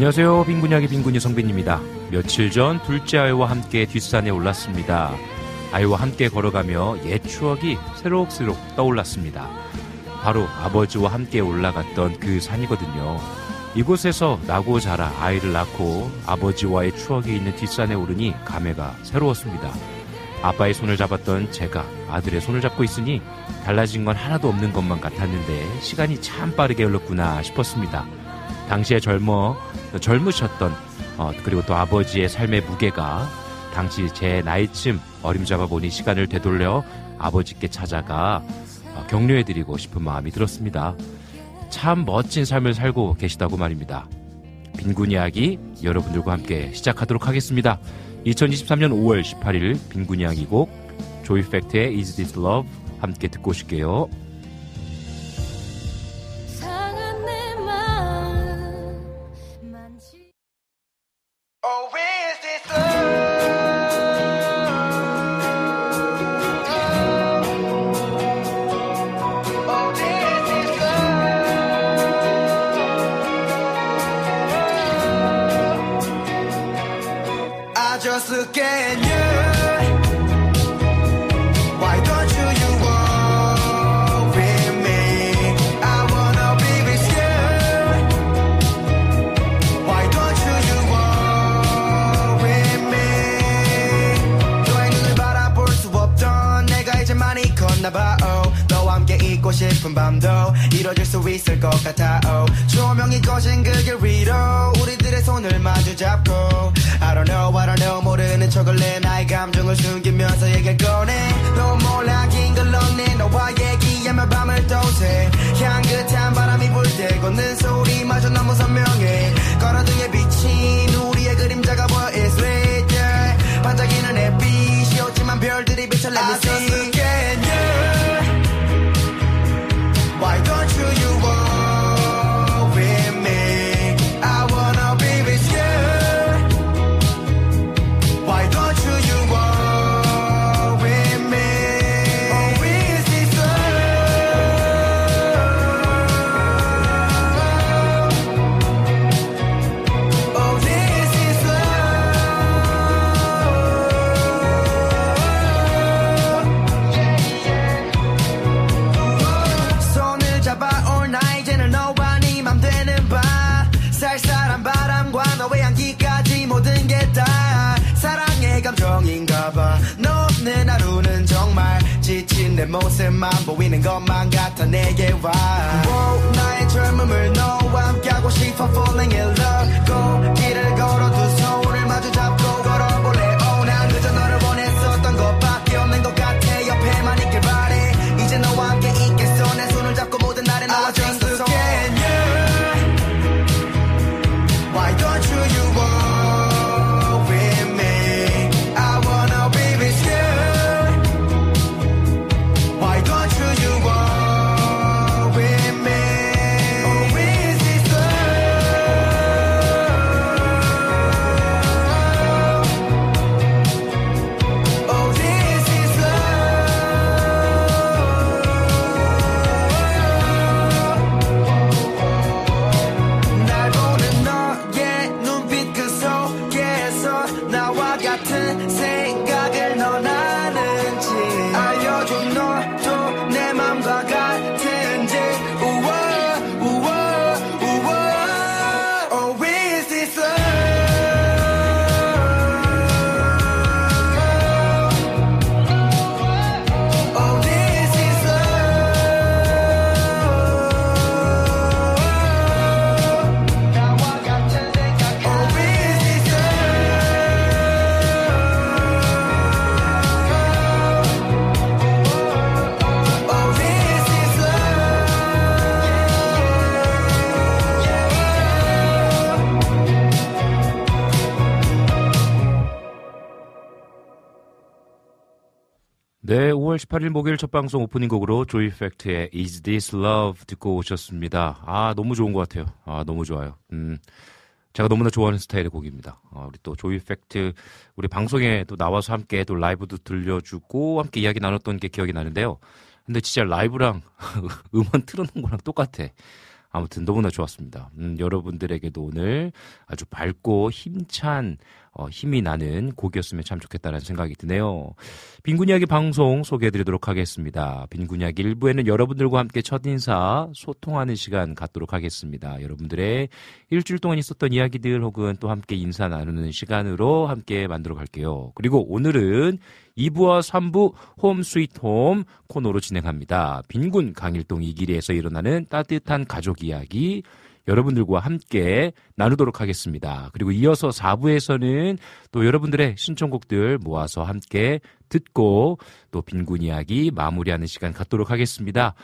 안녕하세요. 빈군이야기 빈군이 성빈입니다. 며칠 전 둘째 아이와 함께 뒷산에 올랐습니다. 아이와 함께 걸어가며 옛 추억이 새록새록 떠올랐습니다. 바로 아버지와 함께 올라갔던 그 산이거든요. 이곳에서 나고 자라 아이를 낳고 아버지와의 추억이 있는 뒷산에 오르니 감회가 새로웠습니다. 아빠의 손을 잡았던 제가 아들의 손을 잡고 있으니 달라진 건 하나도 없는 것만 같았는데 시간이 참 빠르게 흘렀구나 싶었습니다. 당시에 젊어 젊으셨던 어, 그리고 또 아버지의 삶의 무게가 당시 제 나이쯤 어림잡아 보니 시간을 되돌려 아버지께 찾아가 어, 격려해드리고 싶은 마음이 들었습니다. 참 멋진 삶을 살고 계시다고 말입니다. 빈군 이야기 여러분들과 함께 시작하도록 하겠습니다. 2023년 5월 18일 빈군 이야기 곡 조이팩트의 Is This Love 함께 듣고 오실게요. 있고 싶은 밤도 이뤄질 수 있을 것 같아 oh. 조명이 꺼진 그 길 위로 우리들의 손을 마주 잡고. I don't know I don't know 모르는 척을 내 나의 감정을 숨기면서 얘기를 꺼내. 너 몰라 긴걸 넣네. 너와 얘기하며 밤을 또새 향긋한 바람이 불때 걷는 소리마저 너무 선명해. 걸어등에 비친 우리의 그림자가 보여 It's lit yeah. 반짝이는 햇빛이 없지만 별들이 비쳐 Let me see 내 모습만 보이는 것만 같아 내게 와. Wow, 나의 젊음을 너와 함께하고 싶어 falling in love. 고 길을 걸어 두 손 18일 목요일 첫 방송 오프닝 곡으로 조이 팩트의 Is This Love 듣고 오셨습니다. 아, 너무 좋은 것 같아요. 아, 너무 좋아요. 음, 제가 너무나 좋아하는 스타일의 곡입니다. 아, 우리 또 조이 팩트, 우리 방송에 또 나와서 함께 또 라이브도 들려주고 함께 이야기 나눴던 게 기억이 나는데요. 근데 진짜 라이브랑 음원 틀어놓은 거랑 똑같아. 아무튼 너무나 좋았습니다. 음, 여러분들에게도 오늘 아주 밝고 힘찬 어, 힘이 나는 곡이었으면 참 좋겠다는 생각이 드네요. 빈군 이야기 방송 소개해드리도록 하겠습니다. 빈군 이야기 1부에는 여러분들과 함께 첫인사 소통하는 시간 갖도록 하겠습니다. 여러분들의 일주일 동안 있었던 이야기들 혹은 또 함께 인사 나누는 시간으로 함께 만들어 갈게요. 그리고 오늘은 2부와 3부 홈 스위트 홈 코너로 진행합니다. 빈군 강일동 이길이에서 일어나는 따뜻한 가족 이야기 여러분들과 함께 나누도록 하겠습니다. 그리고 이어서 4부에서는 또 여러분들의 신청곡들 모아서 함께 듣고 또 빈군 이야기 마무리하는 시간 갖도록 하겠습니다.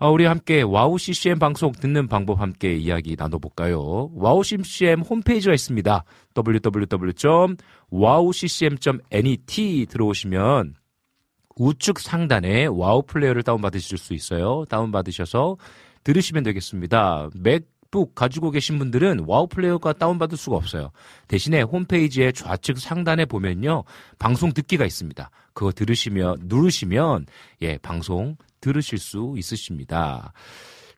아, 우리 함께 와우 CCM 방송 듣는 방법 함께 이야기 나눠볼까요? 와우 CCM 홈페이지가 있습니다. www.wowccm.net 들어오시면 우측 상단에 와우 플레이어를 다운받으실 수 있어요. 다운받으셔서 들으시면 되겠습니다. MacBook 가지고 계신 분들은 와우 플레이어가 다운받을 수가 없어요. 대신에 홈페이지의 좌측 상단에 보면요. 방송 듣기가 있습니다. 그거 들으시면, 누르시면, 예, 방송 들으실 수 있으십니다.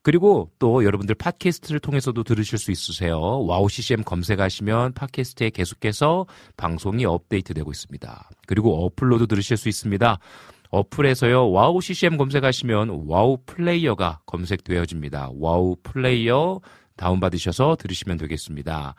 그리고 또 여러분들 팟캐스트를 통해서도 들으실 수 있으세요. 와우 CCM 검색하시면 팟캐스트에 계속해서 방송이 업데이트되고 있습니다. 그리고 어플로도 들으실 수 있습니다. 어플에서요, 와우 CCM 검색하시면 와우 플레이어가 검색되어집니다. 와우 플레이어 다운받으셔서 들으시면 되겠습니다.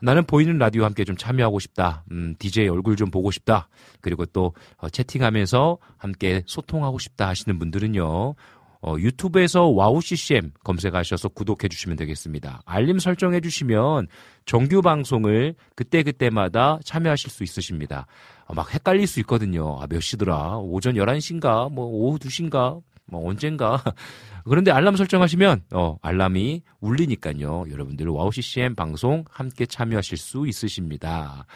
나는 보이는 라디오 함께 좀 참여하고 싶다. 음, DJ 얼굴 좀 보고 싶다. 그리고 또 어, 채팅하면서 함께 소통하고 싶다 하시는 분들은요. 어, 유튜브에서 와우 CCM 검색하셔서 구독해 주시면 되겠습니다. 알림 설정해 주시면 정규 방송을 그때그때마다 참여하실 수 있으십니다. 어, 막 헷갈릴 수 있거든요. 아, 몇 시더라? 오전 11시인가? 뭐 오후 2시인가? 뭐 언젠가? 그런데 알람 설정하시면 어, 알람이 울리니까요. 여러분들 와우 CCM 방송 함께 참여하실 수 있으십니다.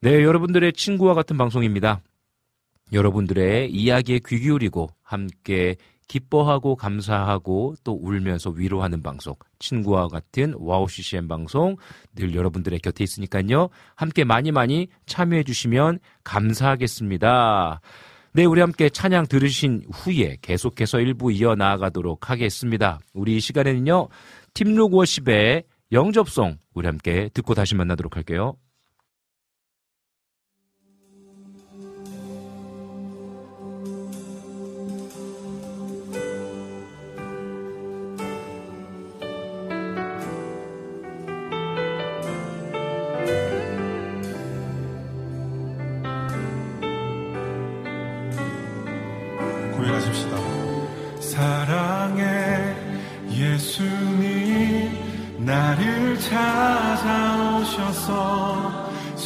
네, 여러분들의 친구와 같은 방송입니다. 여러분들의 이야기에 귀 기울이고 함께 기뻐하고 감사하고 또 울면서 위로하는 방송, 친구와 같은 와우 CCM 방송 늘 여러분들의 곁에 있으니까요. 함께 많이 많이 참여해 주시면 감사하겠습니다. 네, 우리 함께 찬양 들으신 후에 계속해서 일부 이어나가도록 하겠습니다. 우리 이 시간에는요, 팀룩 워십의 영접송 우리 함께 듣고 다시 만나도록 할게요.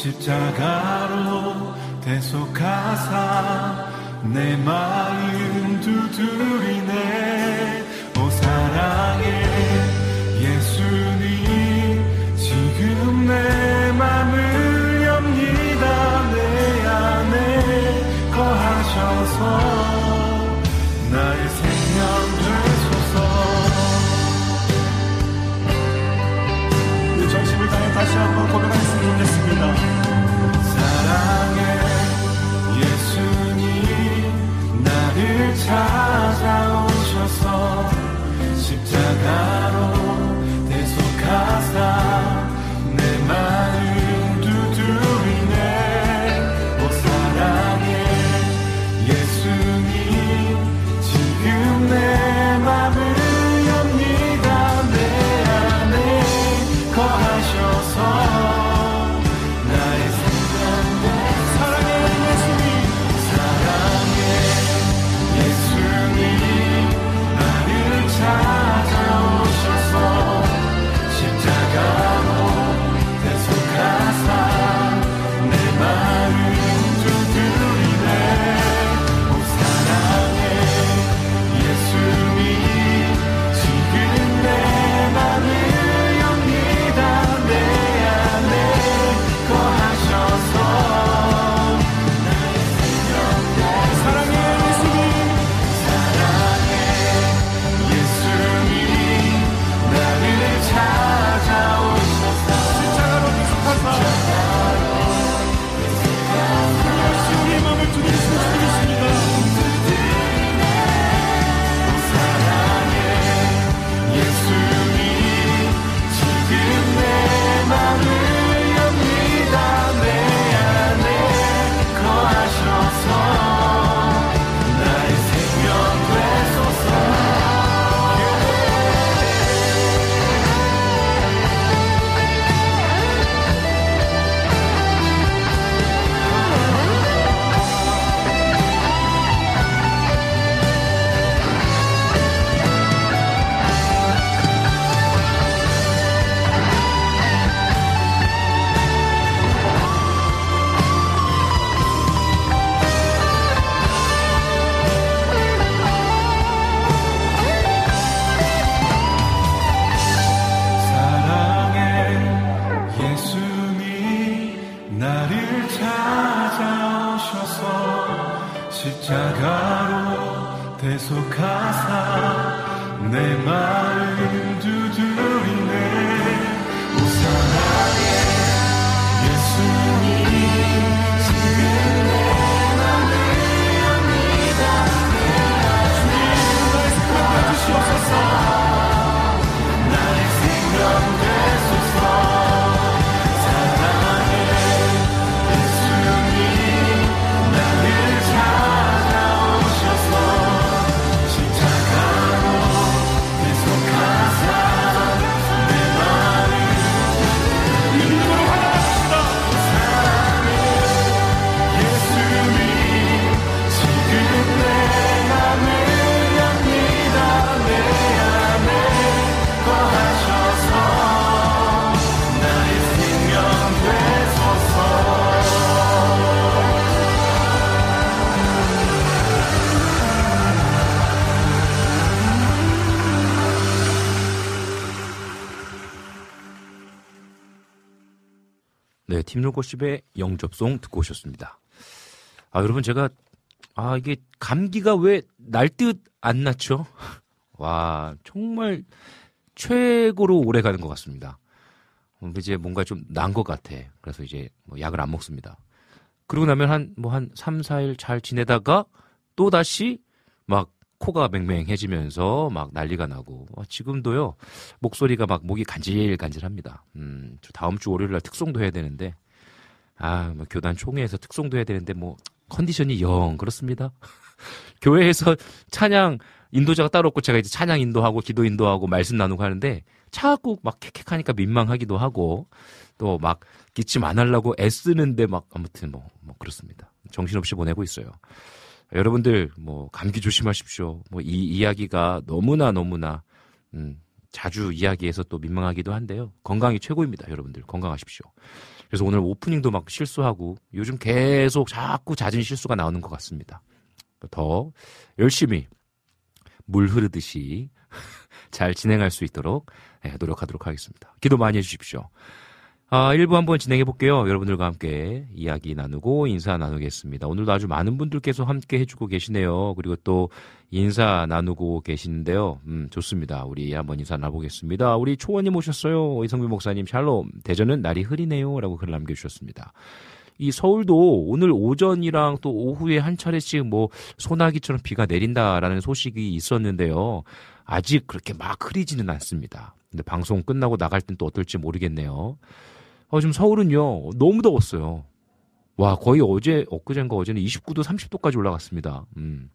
십자가로 대속하사 내 마음 두드리 십자가로 네, 팀로고십의 영접송 듣고 오셨습니다. 아, 여러분 제가 아, 이게 감기가 왜 날 듯 안 났죠? 와, 정말 최고로 오래 가는 것 같습니다. 음, 이제 뭔가 좀 난 것 같아. 그래서 이제 뭐 약을 안 먹습니다. 그러고 나면 한, 뭐 한 3, 4일 잘 지내다가 또 다시 막 코가 맹맹해지면서 막 난리가 나고 어, 지금도요 목소리가 막 목이 간질간질합니다. 음, 저 다음 주 월요일 날 특송도 해야 되는데 아, 뭐 교단 총회에서 특송도 해야 되는데 뭐 컨디션이 영 그렇습니다. 교회에서 찬양 인도자가 따로 없고 제가 이제 찬양 인도하고 기도 인도하고 말씀 나누고 하는데 자꾸 막 캑캑하니까 민망하기도 하고 또 막 기침 안 하려고 애쓰는데 막 아무튼 뭐, 뭐 그렇습니다. 정신없이 보내고 있어요. 여러분들 뭐 감기 조심하십시오. 뭐 이 이야기가 너무나 너무나 음, 자주 이야기해서 또 민망하기도 한데요. 건강이 최고입니다. 여러분들 건강하십시오. 그래서 오늘 오프닝도 막 실수하고 요즘 계속 자꾸 잦은 실수가 나오는 것 같습니다. 더 열심히 물 흐르듯이 잘 진행할 수 있도록 네, 노력하도록 하겠습니다. 기도 많이 해주십시오. 아, 1부 한번 진행해 볼게요. 여러분들과 함께 이야기 나누고 인사 나누겠습니다. 오늘도 아주 많은 분들께서 함께 해주고 계시네요. 그리고 또 인사 나누고 계시는데요. 음, 좋습니다. 우리 한번 인사 나보겠습니다. 우리 초원님 오셨어요. 이성규 목사님 샬롬. 대전은 날이 흐리네요. 라고 글 남겨주셨습니다. 이 서울도 오늘 오전이랑 또 오후에 한 차례씩 뭐 소나기처럼 비가 내린다라는 소식이 있었는데요. 아직 그렇게 막 흐리지는 않습니다. 근데 방송 끝나고 나갈 땐 또 어떨지 모르겠네요. 어, 지금 서울은요, 너무 더웠어요. 와, 거의 어제, 엊그젠가 어제는 29도, 30도까지 올라갔습니다. 음.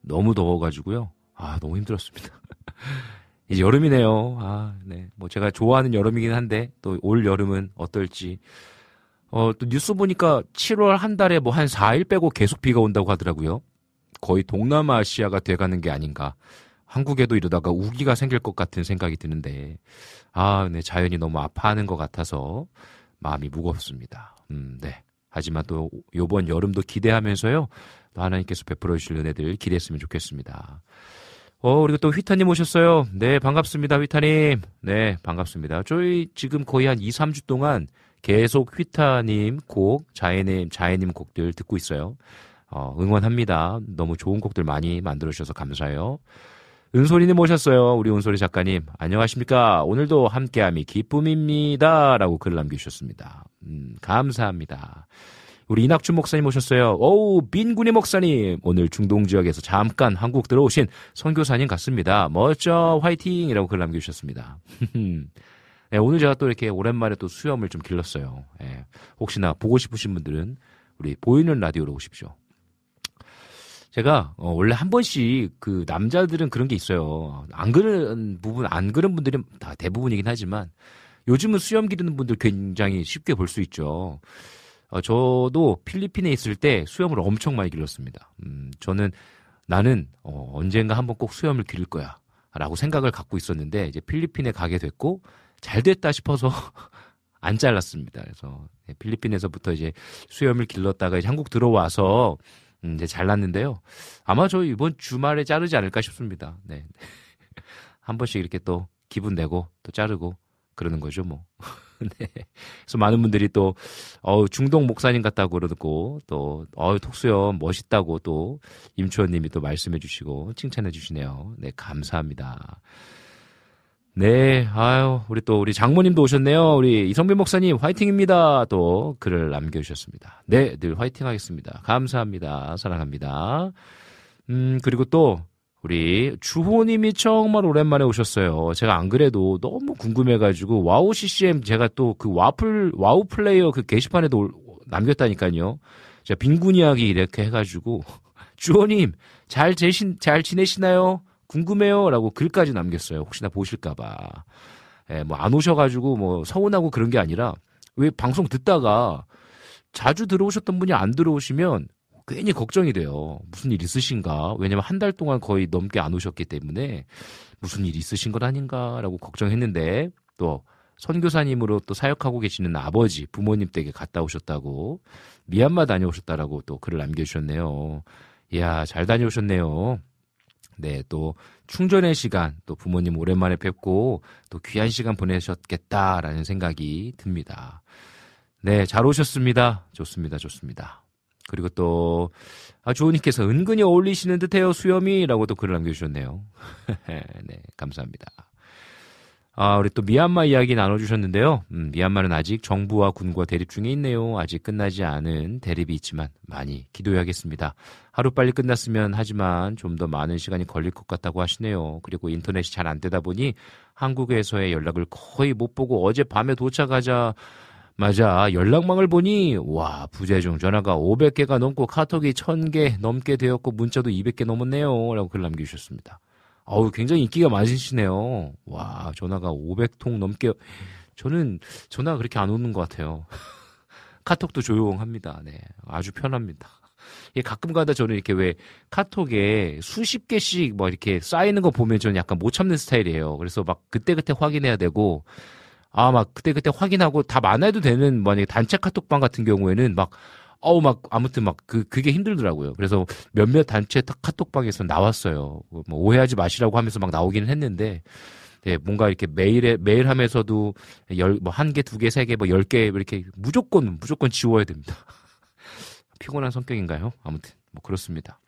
너무 더워가지고요. 아, 너무 힘들었습니다. 이제 여름이네요. 아, 네. 뭐 제가 좋아하는 여름이긴 한데, 또 올 여름은 어떨지. 어, 또 뉴스 보니까 7월 한 달에 뭐 한 4일 빼고 계속 비가 온다고 하더라고요. 거의 동남아시아가 돼가는 게 아닌가. 한국에도 이러다가 우기가 생길 것 같은 생각이 드는데, 아, 네, 자연이 너무 아파하는 것 같아서 마음이 무겁습니다. 음, 네. 하지만 또 요번 여름도 기대하면서요. 또 하나님께서 베풀어 주실 은혜들 기대했으면 좋겠습니다. 어, 그리고 또 휘타님 오셨어요. 네, 반갑습니다, 휘타님. 네, 반갑습니다. 저희 지금 거의 한 2, 3주 동안 계속 휘타님 곡, 자해님, 자해님 곡들 듣고 있어요. 어, 응원합니다. 너무 좋은 곡들 많이 만들어주셔서 감사해요. 은솔이님 오셨어요. 우리 은솔이 작가님. 안녕하십니까. 오늘도 함께함이 기쁨입니다. 라고 글 남겨주셨습니다. 음, 감사합니다. 우리 이낙준 목사님 오셨어요. 오우, 빈군이 목사님. 오늘 중동 지역에서 잠깐 한국 들어오신 선교사님 같습니다. 멋져, 화이팅! 이라고 글 남겨주셨습니다. 네, 오늘 제가 또 이렇게 오랜만에 또 수염을 좀 길렀어요. 예, 혹시나 보고 싶으신 분들은 우리 보이는 라디오로 오십시오. 제가 어, 원래 한 번씩 그 남자들은 그런 게 있어요. 안 그런 부분 안 그런 분들이 다 대부분이긴 하지만 요즘은 수염 기르는 분들 굉장히 쉽게 볼 수 있죠. 어, 저도 필리핀에 있을 때 수염을 엄청 많이 길렀습니다. 음, 저는 나는 어, 언젠가 한번 꼭 수염을 기를 거야. 라고 생각을 갖고 있었는데 이제 필리핀에 가게 됐고 잘 됐다 싶어서 안 잘랐습니다. 그래서 네, 필리핀에서부터 이제 수염을 길렀다가 이제 한국 들어와서 음, 이제 잘랐는데요. 아마 저 이번 주말에 자르지 않을까 싶습니다. 네. 한 번씩 이렇게 또 기분 내고 또 자르고 그러는 거죠, 뭐. 네. 그래서 많은 분들이 또, 어 중동 목사님 같다고 그러고, 또, 어 톡수염 멋있다고 또, 임초원 님이 또 말씀해 주시고, 칭찬해 주시네요. 네, 감사합니다. 네, 아유, 우리 또, 우리 장모님도 오셨네요. 우리 이성빈 목사님, 화이팅입니다. 또, 글을 남겨주셨습니다. 네, 늘 화이팅 하겠습니다. 감사합니다. 사랑합니다. 음, 그리고 또, 우리 주호님이 정말 오랜만에 오셨어요. 제가 안 그래도 너무 궁금해가지고 와우 CCM 제가 또 그 와플 와우 플레이어 그 게시판에도 남겼다니까요. 제가 빈군 이야기 이렇게 해가지고 주호님 잘 제신 잘 지내시나요? 궁금해요라고 글까지 남겼어요. 혹시나 보실까봐. 예, 뭐 안 오셔가지고 뭐 서운하고 그런 게 아니라 왜 방송 듣다가 자주 들어오셨던 분이 안 들어오시면 괜히 걱정이 돼요. 무슨 일 있으신가? 왜냐면 한 달 동안 거의 넘게 안 오셨기 때문에 무슨 일 있으신 것 아닌가라고 걱정했는데 또 선교사님으로 또 사역하고 계시는 아버지 부모님 댁에 갔다 오셨다고 미얀마 다녀오셨다라고 또 글을 남겨주셨네요. 이야 잘 다녀오셨네요. 네, 또 충전의 시간, 또 부모님 오랜만에 뵙고 또 귀한 시간 보내셨겠다라는 생각이 듭니다. 네, 잘 오셨습니다. 좋습니다, 좋습니다. 그리고 또, 아, 주호님께서 은근히 어울리시는 듯해요, 수염이 라고도 글을 남겨주셨네요. 네, 감사합니다. 아, 우리 또 미얀마 이야기 나눠주셨는데요. 음, 미얀마는 아직 정부와 군과 대립 중에 있네요. 아직 끝나지 않은 대립이 있지만 많이 기도해야겠습니다. 하루 빨리 끝났으면 하지만 좀 더 많은 시간이 걸릴 것 같다고 하시네요. 그리고 인터넷이 잘 안 되다 보니 한국에서의 연락을 거의 못 보고 어제 밤에 도착하자 맞아. 연락망을 보니, 와, 부재중 전화가 500개가 넘고 카톡이 1000개 넘게 되었고 문자도 200개 넘었네요. 라고 글 남겨주셨습니다. 어우, 굉장히 인기가 많으시네요. 와, 전화가 500통 넘게. 저는 전화가 그렇게 안 오는 것 같아요. 카톡도 조용합니다. 네. 아주 편합니다. 예, 가끔 가다 저는 이렇게 왜 카톡에 수십 개씩 뭐 이렇게 쌓이는 거 보면 저는 약간 못 참는 스타일이에요. 그래서 막 그때그때 확인해야 되고, 아, 막 그때그때 확인하고 답안 해도 되는 만약에 단체 카톡방 같은 경우에는 막 어우 막 아무튼 막 그 그게 힘들더라고요. 그래서 몇몇 단체 카톡방에서 나왔어요. 뭐 오해하지 마시라고 하면서 막 나오기는 했는데 네, 뭔가 이렇게 매일에 매일 하면서도 열 뭐 한 개, 두 개, 세 개, 뭐 열 개 이렇게 무조건 무조건 지워야 됩니다. 피곤한 성격인가요? 아무튼 뭐 그렇습니다.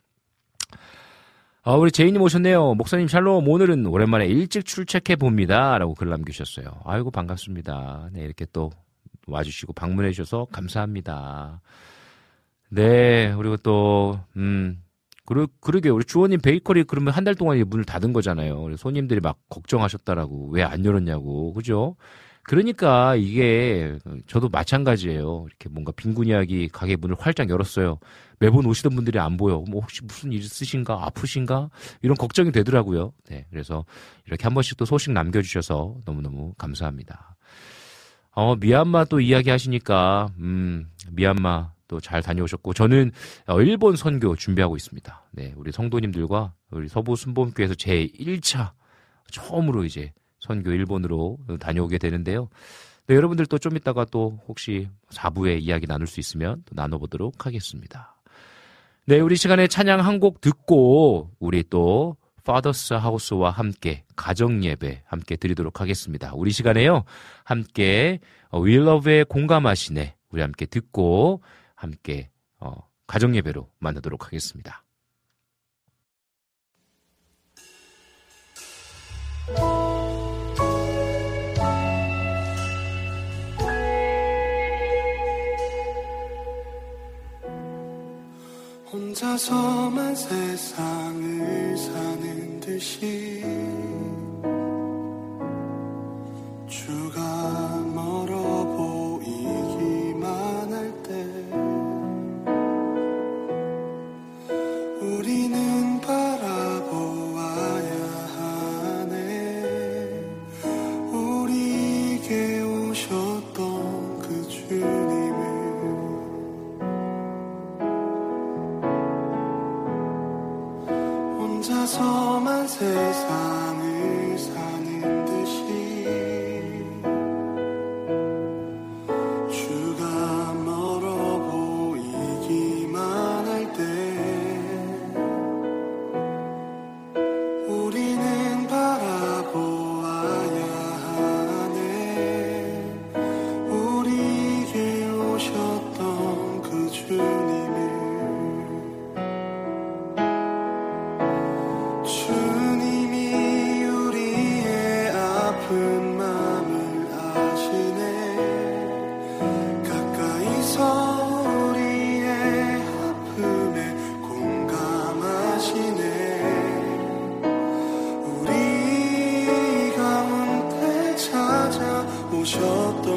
아, 우리 제이님 오셨네요. 목사님 샬롬, 오늘은 오랜만에 일찍 출첵해 봅니다. 라고 글 남기셨어요. 아이고, 반갑습니다. 네, 이렇게 또 와주시고 방문해 주셔서 감사합니다. 네, 그리고 또, 음, 그러, 그러게, 우리 주원님 베이커리 그러면 한 달 동안 문을 닫은 거잖아요. 손님들이 막 걱정하셨다라고, 왜 안 열었냐고, 그죠? 그러니까 이게 저도 마찬가지예요. 이렇게 뭔가 빈곤 이야기 가게 문을 활짝 열었어요. 매번 오시던 분들이 안 보여. 뭐 혹시 무슨 일 있으신가? 아프신가? 이런 걱정이 되더라고요. 네. 그래서 이렇게 한 번씩 또 소식 남겨주셔서 너무너무 감사합니다. 어, 미얀마 또 이야기 하시니까, 음, 미얀마 또 잘 다녀오셨고, 저는 어, 일본 선교 준비하고 있습니다. 네. 우리 성도님들과 우리 서부 순복음교회에서 제 1차 처음으로 이제 선교 일본으로 다녀오게 되는데요. 네, 여러분들 또좀 이따가 또 혹시 4부에 이야기 나눌 수 있으면 또 나눠보도록 하겠습니다. 네, 우리 시간에 찬양 한 곡 듣고 우리 또 파더스 하우스와 함께 가정 예배 함께 드리도록 하겠습니다. 우리 시간에요. 함께 윌러브에 공감하시네. 우리 함께 듣고 함께 어, 가정 예배로 만나도록 하겠습니다. 혼자서만 세상을 사는 듯이 찾아오셨던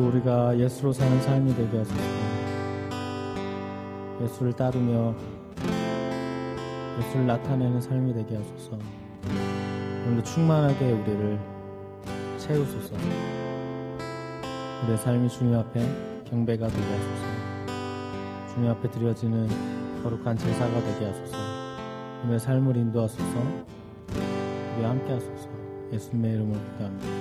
오늘도 우리가 예수로 사는 삶이 되게 하소서. 예수를 따르며 예수를 나타내는 삶이 되게 하소서. 오늘도 충만하게 우리를 채우소서. 우리의 삶이 주님 앞에 경배가 되게 하소서. 주님 앞에 드려지는 거룩한 제사가 되게 하소서. 우리의 삶을 인도하소서. 우리와 함께 하소서. 예수님의 이름으로 기도합니다.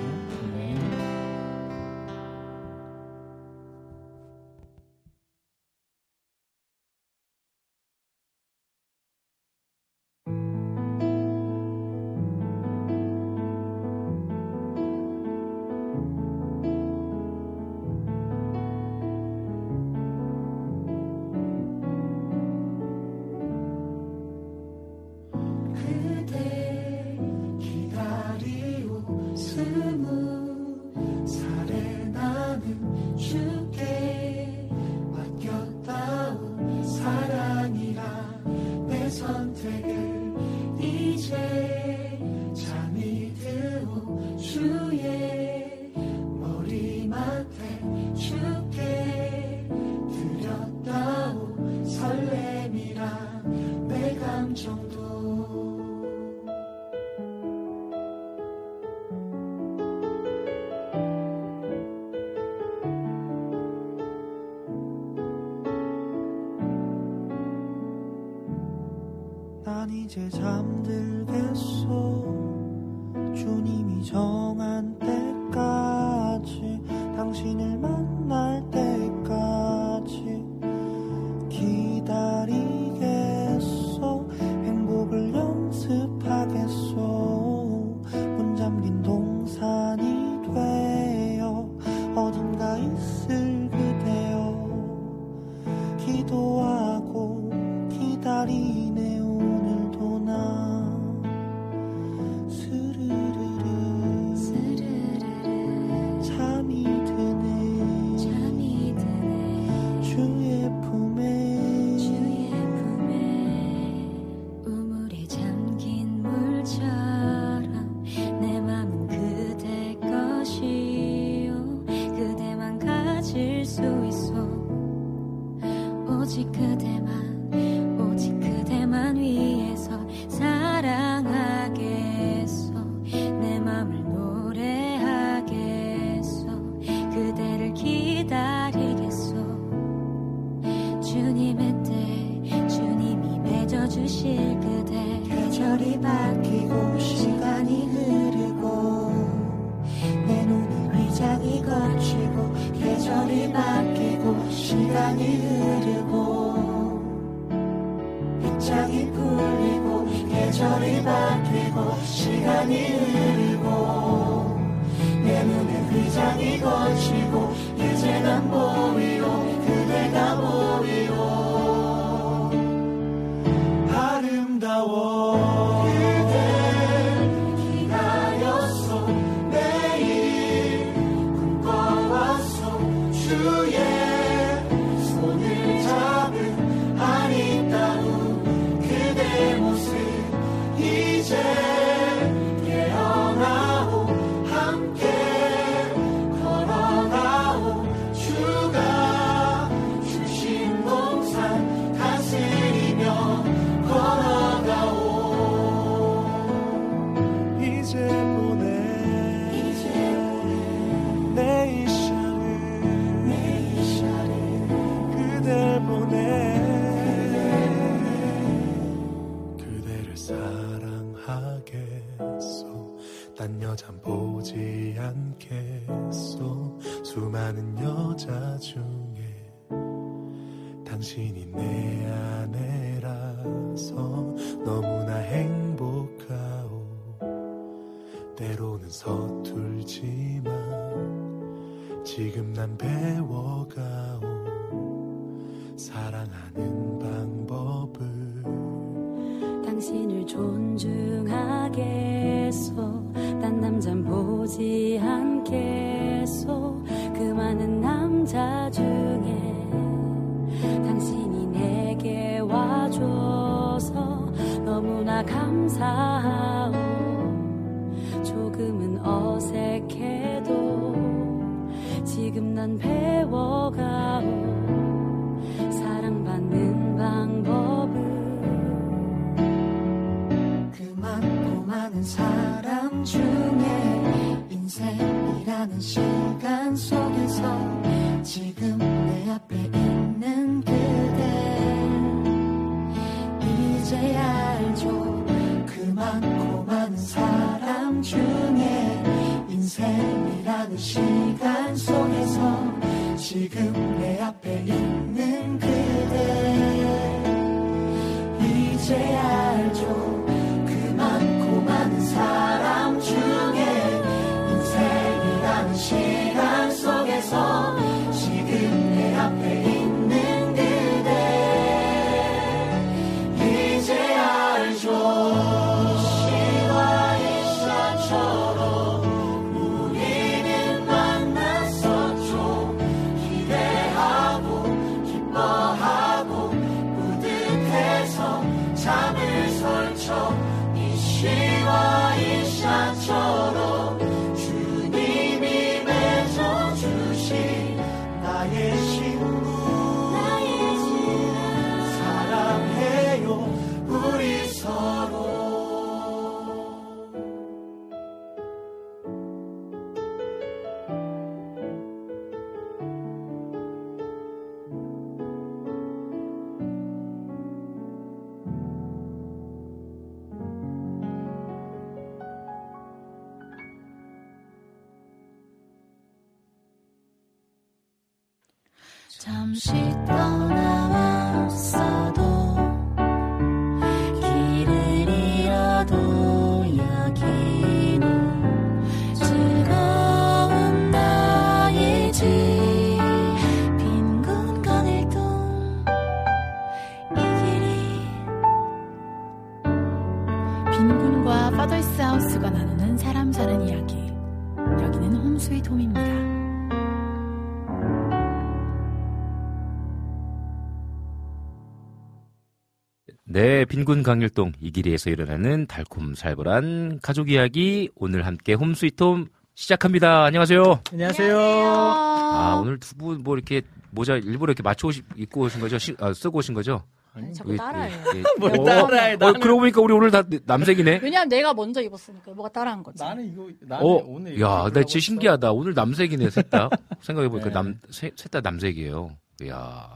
네, 빈군 강일동 이길이에서 일어나는 달콤 살벌한 가족 이야기 오늘 함께 홈스위트홈 시작합니다. 안녕하세요. 안녕하세요. 아, 오늘 두 분 뭐 이렇게 모자 일부러 이렇게 맞춰 오시, 입고 오신 거죠? 시- 아, 쓰고 오신 거죠? 아니, 자꾸 따라해요. 예, 예. 뭘 어, 따라해, 어, 나는. 그러고 보니까 우리 오늘 다 남색이네. 왜냐면 내가 먼저 입었으니까 뭐가 따라한 거지. 나는 이거 나는 어, 오늘 야, 나 진짜. 신기하다. 오늘 남색이네, 셋 다. 생각해 보니까 네. 남, 셋다 남색이에요. 이야.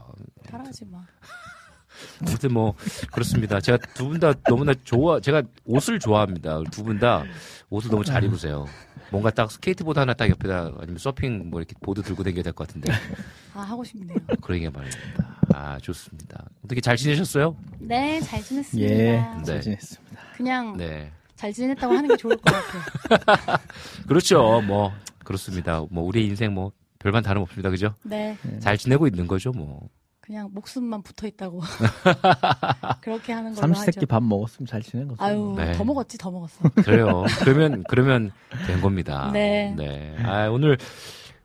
따라하지 마. 아무튼 뭐, 그렇습니다. 제가 두 분 다 너무나 좋아, 제가 옷을 좋아합니다. 두 분 다 옷을 너무 잘 입으세요. 뭔가 딱 스케이트보드 하나 딱 옆에다 아니면 서핑 뭐 이렇게 보드 들고 다녀야 될 것 같은데. 아 하고 싶네요. 그러게 말입니다. 아, 좋습니다. 어떻게 잘 지내셨어요? 네, 잘 지냈습니다. 예, 네. 잘 지냈습니다. 그냥 네. 잘 지냈다고 하는 게 좋을 것 같아요. 그렇죠. 뭐, 그렇습니다. 뭐, 우리 인생 뭐, 별반 다름없습니다. 그죠? 네, 잘 지내고 있는 거죠, 뭐. 그냥 목숨만 붙어 있다고 그렇게 하는 걸로 삼시세끼 하죠. 밥 먹었으면 잘 지낸 거죠. 아유, 네. 더 먹었지, 더 먹었어. 그래요. 그러면, 그러면 된 겁니다. 네. 네. 아, 오늘,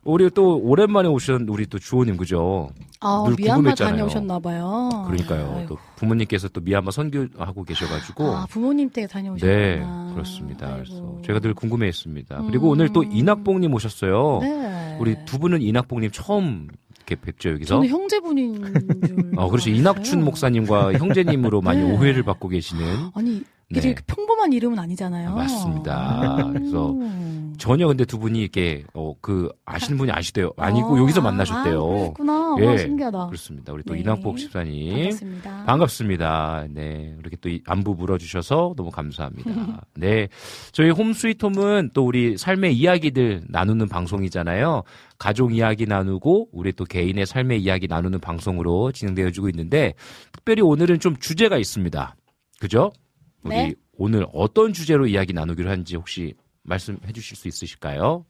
우리 또 오랜만에 오신 우리 또 주호님, 그죠? 아, 늘 미얀마. 다녀오셨나봐요. 그러니까요. 아이고. 또 부모님께서 또 미얀마 선교하고 계셔가지고. 아, 부모님 때 다녀오셨구나. 네, 그렇습니다. 그래서 아이고. 제가 늘 궁금해했습니다. 음. 그리고 오늘 또 이낙봉님 오셨어요. 네. 우리 두 분은 이낙봉님 처음 이렇게 뵙죠, 여기서. 저는 형제분인 줄. 어, 그렇죠. 이낙춘 목사님과 형제님으로 많이 네. 오해를 받고 계시는. 아니, 이게 네. 평범한 이름은 아니잖아요. 아, 맞습니다. 그래서 음. 전혀 근데 두 분이 이렇게, 어, 그, 아시는 분이 아시대요. 아니고 어, 여기서 아, 만나셨대요. 아, 그랬구나. 예, 와, 신기하다. 그렇습니다. 우리 또 네. 이낙복 집사님. 반갑습니다. 반갑습니다. 네. 이렇게 또이 안부 물어주셔서 너무 감사합니다. 네. 저희 홈 스위트홈은 또 우리 삶의 이야기들 나누는 방송이잖아요. 가족 이야기 나누고 우리 또 개인의 삶의 이야기 나누는 방송으로 진행되어지고 있는데 특별히 오늘은 좀 주제가 있습니다. 그죠? 우리 네. 오늘 어떤 주제로 이야기 나누기로 한지 혹시 말씀해 주실 수 있으실까요?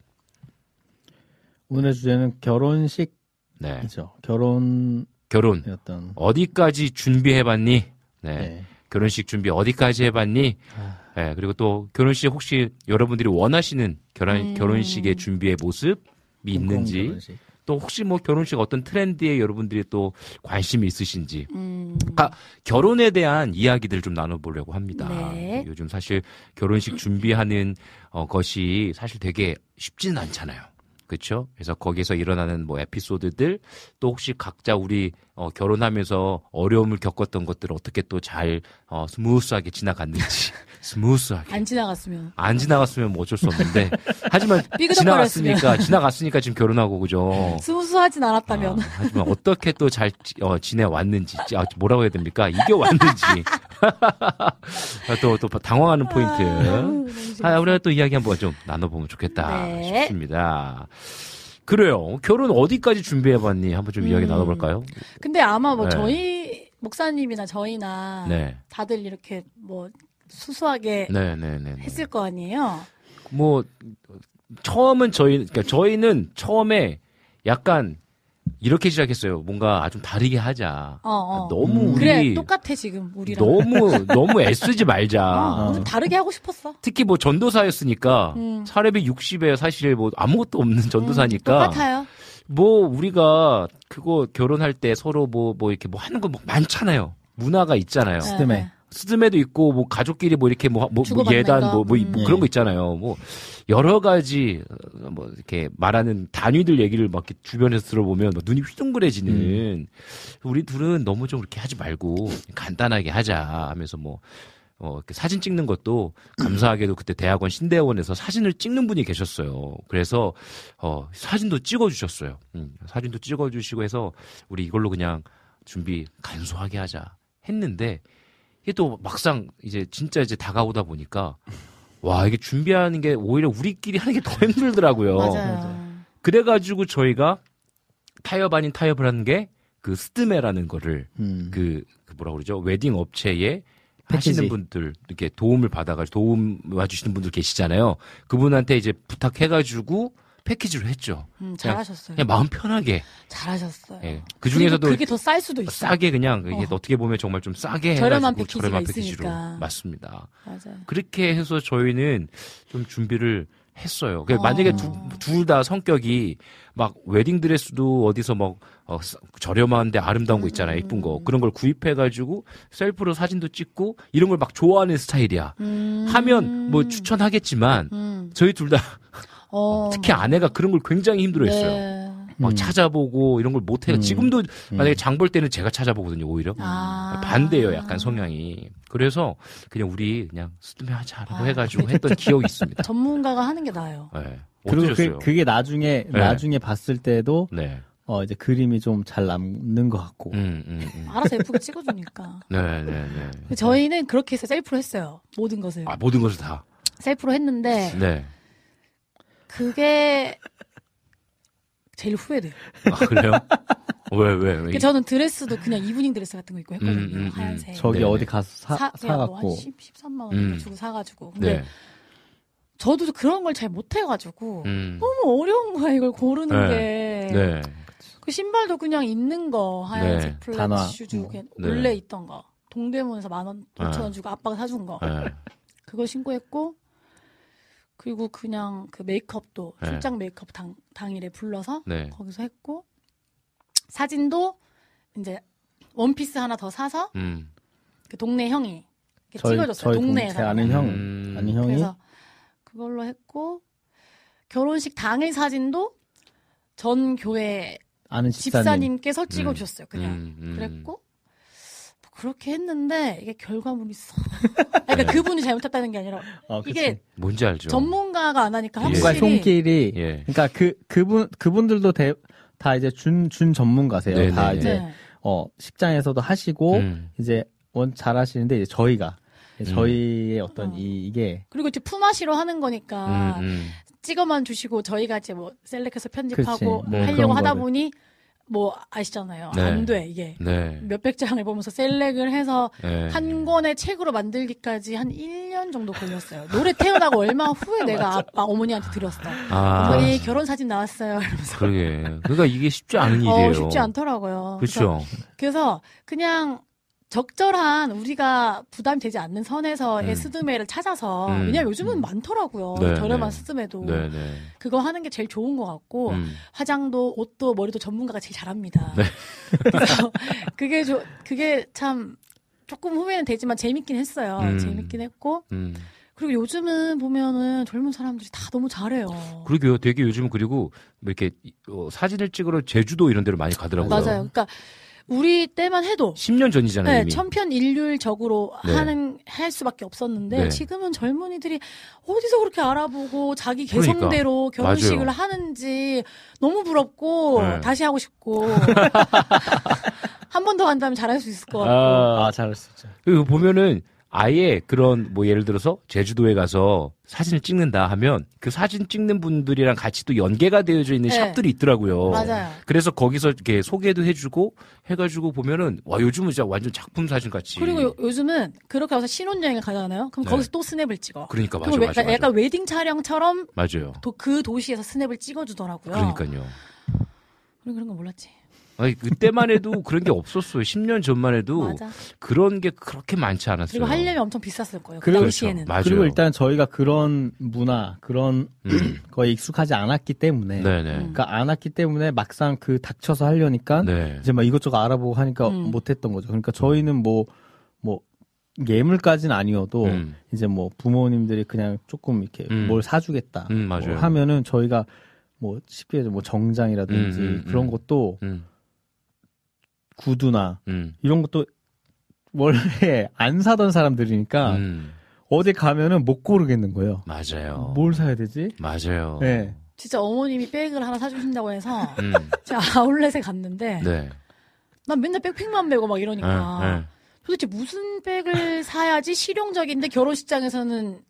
오늘의 주제는 결혼식이죠. 네. 결혼의 결혼. 어떤 어디까지 준비해 봤니? 네. 네. 결혼식 준비 어디까지 해 봤니? 아. 예, 그리고 또 결혼식 혹시 여러분들이 원하시는 결혼, 음. 결혼식의 준비의 모습이 있는지, 결혼식. 또 혹시 뭐 결혼식 어떤 트렌드에 여러분들이 또 관심이 있으신지, 음. 아, 결혼에 대한 이야기들을 좀 나눠보려고 합니다. 네. 요즘 사실 결혼식 준비하는 어, 것이 사실 되게 쉽지는 않잖아요. 그렇죠? 그래서 거기서 일어나는 뭐 에피소드들 또 혹시 각자 우리 어, 결혼하면서 어려움을 겪었던 것들을 어떻게 또 잘 어, 스무스하게 지나갔는지 스무스하게 안 지나갔으면. 안 지나갔으면 뭐 어쩔 수 없는데 하지만. 지나갔으니까 지나갔으니까 지금 결혼하고 그죠? 스무스하진 않았다면. 아, 하지만 어떻게 또 잘 어, 지내왔는지 아, 뭐라고 해야 됩니까? 이겨왔는지 또 또 당황하는 포인트. 아, 우리가 또 이야기 한번 좀 나눠보면 좋겠다 네. 싶습니다. 그래요. 결혼 어디까지 준비해봤니? 한번 좀 이야기 음. 나눠볼까요? 근데 아마 뭐 네. 저희 목사님이나 저희나 네. 다들 이렇게 뭐 수수하게 네, 네, 네. 네. 했을 거 아니에요. 뭐 처음은 저희 그러니까 저희는 처음에 약간 이렇게 시작했어요. 뭔가 좀 다르게 하자. 어, 어. 너무 음. 우리 그래 똑같아 지금 우리랑. 너무 너무 애쓰지 말자. 어, 좀 다르게 하고 싶었어. 특히 뭐 전도사였으니까 음. 사례비 60에 사실 뭐 아무것도 없는 전도사니까 음, 똑같아요. 뭐 우리가 그거 결혼할 때 서로 뭐뭐 이렇게 뭐 하는 거 뭐 많잖아요. 문화가 있잖아요. 네, 스드메. 네. 스드메도 있고 뭐 가족끼리 뭐 이렇게 뭐, 뭐, 뭐 예단 거. 뭐, 뭐, 이- 음. 뭐 그런 거 있잖아요. 뭐 여러 가지 어, 뭐 이렇게 말하는 단위들 얘기를 막 이렇게 주변에서 들어보면 막 눈이 휘둥그레지는 우리 둘은 너무 좀 그렇게 하지 말고 간단하게 하자 하면서 뭐 어, 이렇게 사진 찍는 것도 감사하게도 그때 대학원 신대원에서 사진을 찍는 분이 계셨어요. 그래서 어, 사진도 찍어주셨어요. 음, 사진도 찍어주시고 해서 우리 이걸로 그냥 준비 간소하게 하자 했는데 이게 또 막상 이제 진짜 이제 다가오다 보니까 와 이게 준비하는 게 오히려 우리끼리 하는 게 더 힘들더라고요. 맞아요. 그래가지고 저희가 타협 아닌 타협을 하는 게 그 스드메라는 거를 음. 그, 그 뭐라 그러죠 웨딩 업체에 패키지. 하시는 분들 이렇게 도움을 받아가지고 도움 와주시는 분들 계시잖아요. 그분한테 이제 부탁해가지고 패키지로 했죠. 음, 그냥, 잘하셨어요. 그냥 마음 편하게. 잘하셨어요. 예. 그 중에서도 그게 더 쌀 수도 있어. 싸게 그냥 이게 어. 어. 떻게 보면 정말 좀 싸게 저렴한 패키지가 저렴한 패키지로 있으니까. 맞습니다. 맞아요. 그렇게 해서 저희는 좀 준비를 했어요. 그 어. 만약에 둘 다 성격이 막 웨딩 드레스도 어디서 막 어, 싸- 저렴한데 아름다운 거 있잖아요. 이쁜 거 그런 걸 구입해 가지고 셀프로 사진도 찍고 이런 걸 막 좋아하는 스타일이야. 음. 하면 뭐 추천하겠지만 음. 저희 둘 다 어. 특히 아내가 그런 걸 굉장히 힘들어했어요. 네. 막 음. 찾아보고 이런 걸 못해요. 음. 지금도 만약에 장 볼 때는 제가 찾아보거든요. 오히려 아. 반대예요. 약간 성향이. 그래서 그냥 우리 그냥 스드메 하자라고 아. 해가지고 했던 기억이 있습니다. 전문가가 하는 게 나아요. 네. 그리고 어떠셨어요? 그, 그게 나중에 네. 나중에 봤을 때도 네. 어 이제 그림이 좀 잘 남는 것 같고. 음, 음, 음. 알아서 예쁘게 찍어주니까. 네, 네, 네. 저희는 그렇게 해서 셀프로 했어요. 모든 것을. 아, 모든 것을 다. 셀프로 했는데, 네. 그게 제일 후회돼요. 아, 그래요? 왜, 왜, 왜? 그러니까 저는 드레스도 그냥 이브닝 드레스 같은 거 입고 했거든요. 음, 음, 음. 하얀색. 저기 네네. 어디 가서 사, 사, 사갖고 뭐한 10, 13만 원 음. 주고 사가지고. 근데 네. 저도 그런 걸 잘 못해가지고 음. 너무 어려운 거야 이걸 고르는 게. 네. 그 신발도 그냥 있는 거 하얀색 네. 플랫 단화. 슈즈 그냥 네. 원래 있던 거 동대문에서 만 원, 오천 원 네. 주고 아빠가 사준 거 네. 그거 신고 했고 그리고 그냥 그 메이크업도 네. 출장 메이크업 당, 당일에 불러서 네. 거기서 했고 사진도 이제 원피스 하나 더 사서 음. 그 동네 형이 이렇게 저희 찍어줬어요. 저희 동, 아는 형 음. 아는 형이 그래서 그걸로 했고 결혼식 당일 사진도 전 교회 아는 집사님. 집사님께서 찍어주셨어요. 그냥 음, 음. 그랬고 뭐 그렇게 했는데 이게 결과물이 써. 그러니까 네. 그분이 잘못했다는 게 아니라 어, 그치. 이게 뭔지 알죠? 전문가가 안 하니까 예. 확실히 손길이 예. 그러니까 그 그분 그분들도 대, 다 이제 준 준 전문가세요. 네네네. 다 이제 네. 어 식장에서도 하시고 음. 이제 원 잘하시는데 이제 저희가 이제 음. 저희의 어떤 어. 이 이게 그리고 이제 품앗이로 하는 거니까 음, 음. 찍어만 주시고 저희가 이제 뭐 셀렉해서 그치. 편집하고 뭐 하려고 하다 거를. 보니 뭐 아시잖아요. 네. 안돼 이게 네. 몇백 장을 보면서 셀렉을 해서 네. 한 권의 책으로 만들기까지 한 1년 정도 걸렸어요. 노래 태어나고 얼마 후에 내가 아빠 어머니한테 드렸어. 아. 어머니 결혼 사진 나왔어요. 이러면서 그러게. 그러니까 이게 쉽지 않은 일이에요. 어, 쉽지 않더라고요. 그래서, 그렇죠. 그래서 그냥 적절한 우리가 부담되지 않는 선에서의 음. 스드메를 찾아서 음. 왜냐면 요즘은 많더라고요. 네, 저렴한 네. 스드메도 네, 네. 그거 하는 게 제일 좋은 것 같고 음. 화장도 옷도 머리도 전문가가 제일 잘합니다. 네. 그래서 그게 조, 그게 참 조금 후회는 되지만 재밌긴 했어요. 음. 재밌긴 했고 음. 그리고 요즘은 보면은 젊은 사람들이 다 너무 잘해요. 그러게요. 되게 요즘 그리고 뭐 이렇게 어, 사진을 찍으러 제주도 이런 데로 많이 가더라고요. 맞아요. 그러니까 우리 때만 해도 10년 전이잖아요. 네, 이미. 천편일률적으로 네. 하는 할 수밖에 없었는데 네. 지금은 젊은이들이 어디서 그렇게 알아보고 자기 그러니까. 개성대로 결혼식을 맞아요. 하는지 너무 부럽고 네. 다시 하고 싶고 한 번 더 한다면 잘할 수 있을 것 같고 아, 아, 잘할 수 있죠. 그리고 보면은 아예 그런 뭐 예를 들어서 제주도에 가서 사진을 찍는다 하면 그 사진 찍는 분들이랑 같이 또 연계가 되어져 있는 네. 샵들이 있더라고요. 맞아요. 그래서 거기서 이렇게 소개도 해주고 해가지고 보면은 와 요즘은 진짜 완전 작품 사진 같이. 그리고 요, 요즘은 그렇게 와서 신혼여행을 가잖아요. 그럼 네. 거기서 또 스냅을 찍어. 그러니까 맞아 그럼 왜- 맞아 맞아. 약간 웨딩 촬영처럼 맞아요. 도, 그 도시에서 스냅을 찍어주더라고요. 그러니까요. 우리 그런 거 몰랐지. 아니 그때만 해도 그런 게 없었어요. 10년 전만 해도 맞아. 그런 게 그렇게 많지 않았어요. 그리고 하려면 엄청 비쌌을 거예요. 그 그리고- 당시에는. 맞아요. 그리고 일단 저희가 그런 문화, 그런 음. 거에 익숙하지 않았기 때문에. 네네. 음. 그러니까 안 왔기 때문에 막상 그 닥쳐서 하려니까 네. 이제 막 이것저것 알아보고 하니까 음. 못했던 거죠. 그러니까 저희는 뭐, 뭐, 예물까지는 아니어도 음. 이제 뭐 부모님들이 그냥 조금 이렇게 음. 뭘 사주겠다. 음, 맞아요. 뭐 하면은 저희가 뭐 쉽게 뭐 정장이라든지 음, 음, 그런 음. 것도 음, 구두나 음, 이런 것도 원래 안 사던 사람들이니까 음. 어디 가면은 못 고르겠는 거예요. 맞아요. 뭘 사야 되지? 맞아요. 네. 진짜 어머님이 백을 하나 사주신다고 해서 음, 제가 아울렛에 갔는데 네. 난 맨날 백팩만 메고 막 이러니까 네, 네. 도대체 무슨 백을 사야지 실용적인데 결혼식장에서는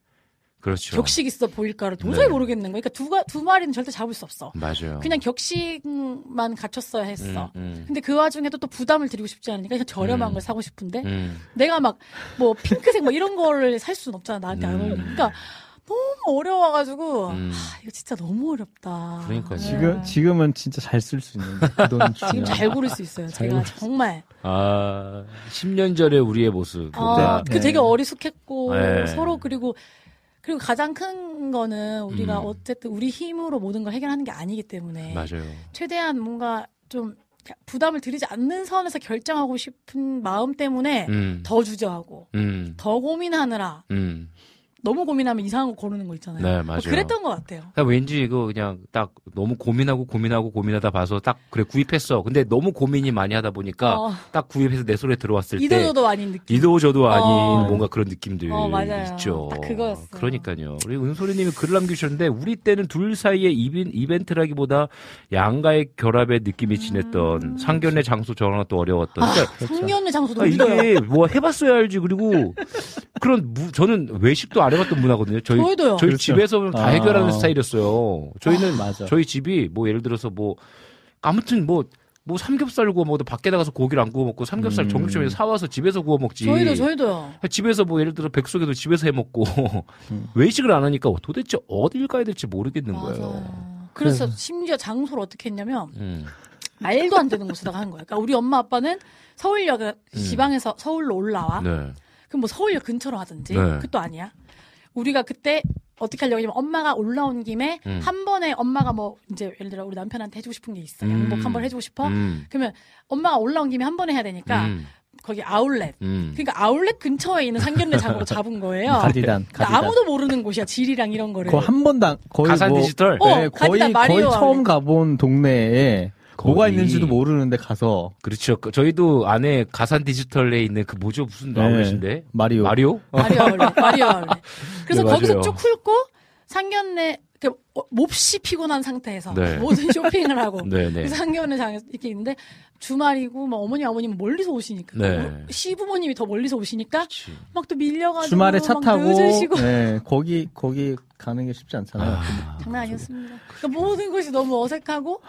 그렇죠. 격식 있어 보일까를 도저히 네. 모르겠는 거야. 그러니까 두, 가, 두 마리는 절대 잡을 수 없어. 맞아요. 그냥 격식만 갖췄어야 했어. 음, 음. 근데 그 와중에도 또 부담을 드리고 싶지 않으니까 그냥 저렴한 음. 걸 사고 싶은데 음. 내가 막 뭐 핑크색 뭐 이런 거를 살 수는 없잖아 나한테 안 음. 어울리니까 너무 어려워가지고 음. 아, 이거 진짜 너무 어렵다. 그러니까요. 네. 지금 지금은 진짜 잘 쓸 수 있는데 그돈 지금 잘 고를 수 있어요. 잘 제가 정말 아, 10년 전의 우리의 모습. 아, 보다 그 네. 되게 어리숙했고 네. 서로 그리고 그리고 가장 큰 거는 우리가 음. 어쨌든 우리 힘으로 모든 걸 해결하는 게 아니기 때문에 맞아요. 최대한 뭔가 좀 부담을 드리지 않는 선에서 결정하고 싶은 마음 때문에 음. 더 주저하고 음. 더 고민하느라 음. 너무 고민하면 이상한 거 고르는 거 있잖아요. 네, 뭐 맞아요. 그랬던 것 같아요. 그러니까 왠지 이거 그냥 딱 너무 고민하고 고민하고 고민하다 봐서 딱 그래 구입했어. 근데 너무 고민이 많이 하다 보니까 어, 딱 구입해서 내 손에 들어왔을 때 이도저도 아닌 느낌. 이도저도 아닌 어. 뭔가 그런 느낌들 어. 있죠. 딱 그거였어요. 그러니까요. 우리 은솔이님이 글을 남기셨는데 우리 때는 둘 사이의 이벤, 이벤트라기보다 양가의 결합의 느낌이 진했던 음. 상견례 장소 정하는 또 어려웠던. 아, 그러니까 성년의 장소도 아. 이게 뭐 해봤어야 알지. 그리고 그런 무, 저는 외식도 안 해봤던 문화거든요. 저희 저희도요. 저희 그렇죠. 집에서 다 아. 해결하는 스타일이었어요. 저희는 맞아. 저희 집이 뭐 예를 들어서 뭐 아무튼 뭐뭐 삼겹살 구워 먹어도 밖에 나가서 고기를 안 구워 먹고 삼겹살 음. 정육점에 서 사와서 집에서 구워 먹지. 저희도 저희도요. 집에서 뭐 예를 들어 백숙에도 집에서 해 먹고 음. 외식을 안 하니까 도대체 어딜 가야 될지 모르겠는 거예요. 맞아요. 그래서 심지어 장소를 어떻게 했냐면 음. 말도 안 되는 곳에다가 한 거예요. 그러니까 우리 엄마 아빠는 서울역 음. 지방에서 서울로 올라와. 네. 그럼 뭐 서울역 근처로 하든지 네. 그것도 아니야. 우리가 그때 어떻게 하려고 하냐면 엄마가 올라온 김에 음. 한 번에 엄마가 뭐 이제 예를 들어 우리 남편한테 해주고 싶은 게 있어. 음. 양복 한번 해주고 싶어. 음. 그러면 엄마가 올라온 김에 한 번에 해야 되니까 음. 거기 아울렛. 음. 그러니까 아울렛 근처에 있는 상견례 장으로 잡은 거예요. 가디단, 그러니까 가디단. 아무도 모르는 곳이야 질이랑 이런 거를. 거의 한 번도 안- 거의 가산 뭐 디지털. 어, 네, 거의 거의 처음. 가본 동네에 뭐가. 있는지도 모르는데 가서 그렇죠. 그 저희도 안에 가산 디지털에 있는 그 뭐죠 무슨 네. 아울렛인데 마리오. 마리오? 마리오 아울렛. 마리오 아울렛. 그래서 네, 거기서. 쭉 훑고 상견례 그 어, 몹시 피곤한 상태에서 네. 모든 쇼핑을 하고 네네. 그 상견례 장에서 이렇게 있는데 주말이고 막 어머니 아버님 멀리서 오시니까 네. 어, 시부모님이 더 멀리서 오시니까. 막 또 밀려가지고 주말에 차막 타고 늦으시고 네, 거기 거기 가는 게 쉽지 않잖아요. 아, 장난 아니었습니다. 그러니까 모든 것이 너무 어색하고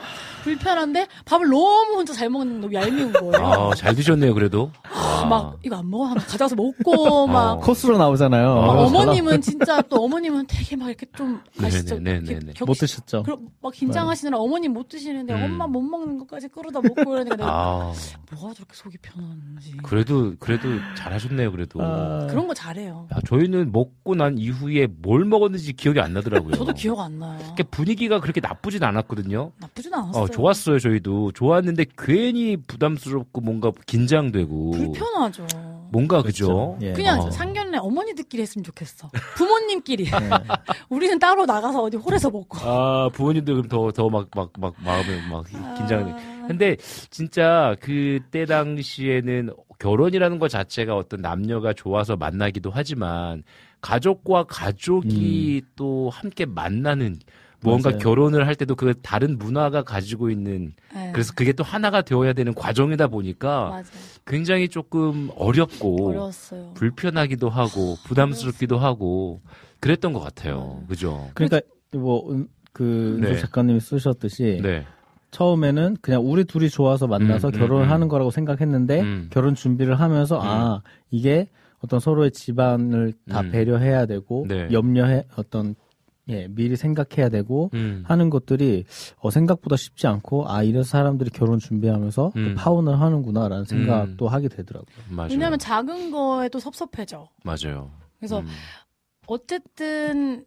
불편한데 밥을 너무 혼자 잘 먹는 너무 얄미운 거예요. 아, 잘 드셨네요, 그래도. 아. 막 이거 안 먹어 하면 가져와서 먹고 막 어. 코스로 나오잖아요. 아, 막 그래서 어머님은 진짜 또 어머님은 되게 막 이렇게 좀 아시죠? 네네네네네. 이렇게 격- 못 드셨죠? 그럼 막 긴장하시느라 어머님 못 드시는데 음. 엄마 못 먹는 것까지 끌어다 먹고 그러니까 내가 아, 뭐가 저렇게 속이 편한지 그래도, 그래도 잘하셨네요, 그래도. 아, 그런 거 잘해요. 야, 저희는 먹고 난 이후에 뭘 먹었는지 기억이 안 나더라고요. 저도 기억 안 나요. 그러니까 분위기가 그렇게 나쁘진 않았거든요. 나쁘진 않았어요. 어, 좋았어요, 저희도. 좋았는데 괜히 부담스럽고 뭔가 긴장되고. 불편하죠. 뭔가 그죠? 예. 그냥 어. 상견례 어머니들끼리 했으면 좋겠어. 부모님끼리. 네. 우리는 따로 나가서 어디 홀에서 먹고. 아 부모님들 그럼 더 더 막 막 막 마음에 막 긴장. 아, 근데 진짜 그때 당시에는 결혼이라는 것 자체가 어떤 남녀가 좋아서 만나기도 하지만 가족과 가족이 또 함께 만나는 무언가 맞아요. 결혼을 할 때도 그 다른 문화가 가지고 있는 네. 그래서 그게 또 하나가 되어야 되는 과정이다 보니까 맞아요. 굉장히 조금 어렵고 어려웠어요. 불편하기도 하고 부담스럽기도 하고 그랬던 것 같아요. 그죠? 그러니까 뭐그 네. 작가님이 쓰셨듯이 네. 처음에는 그냥 우리 둘이 좋아서 만나서 음, 음, 결혼을 음. 하는 거라고 생각했는데 음. 결혼 준비를 하면서 아 이게 어떤 서로의 집안을 다 음. 배려해야 되고 네. 염려해 어떤 예 미리 생각해야 되고 음. 하는 것들이 어, 생각보다 쉽지 않고 아 이래서 사람들이 결혼 준비하면서 음. 또 파혼을 하는구나라는 생각도 하게 되더라고요. 맞아요. 왜냐하면 작은 거에도 섭섭해져. 맞아요. 그래서 음. 어쨌든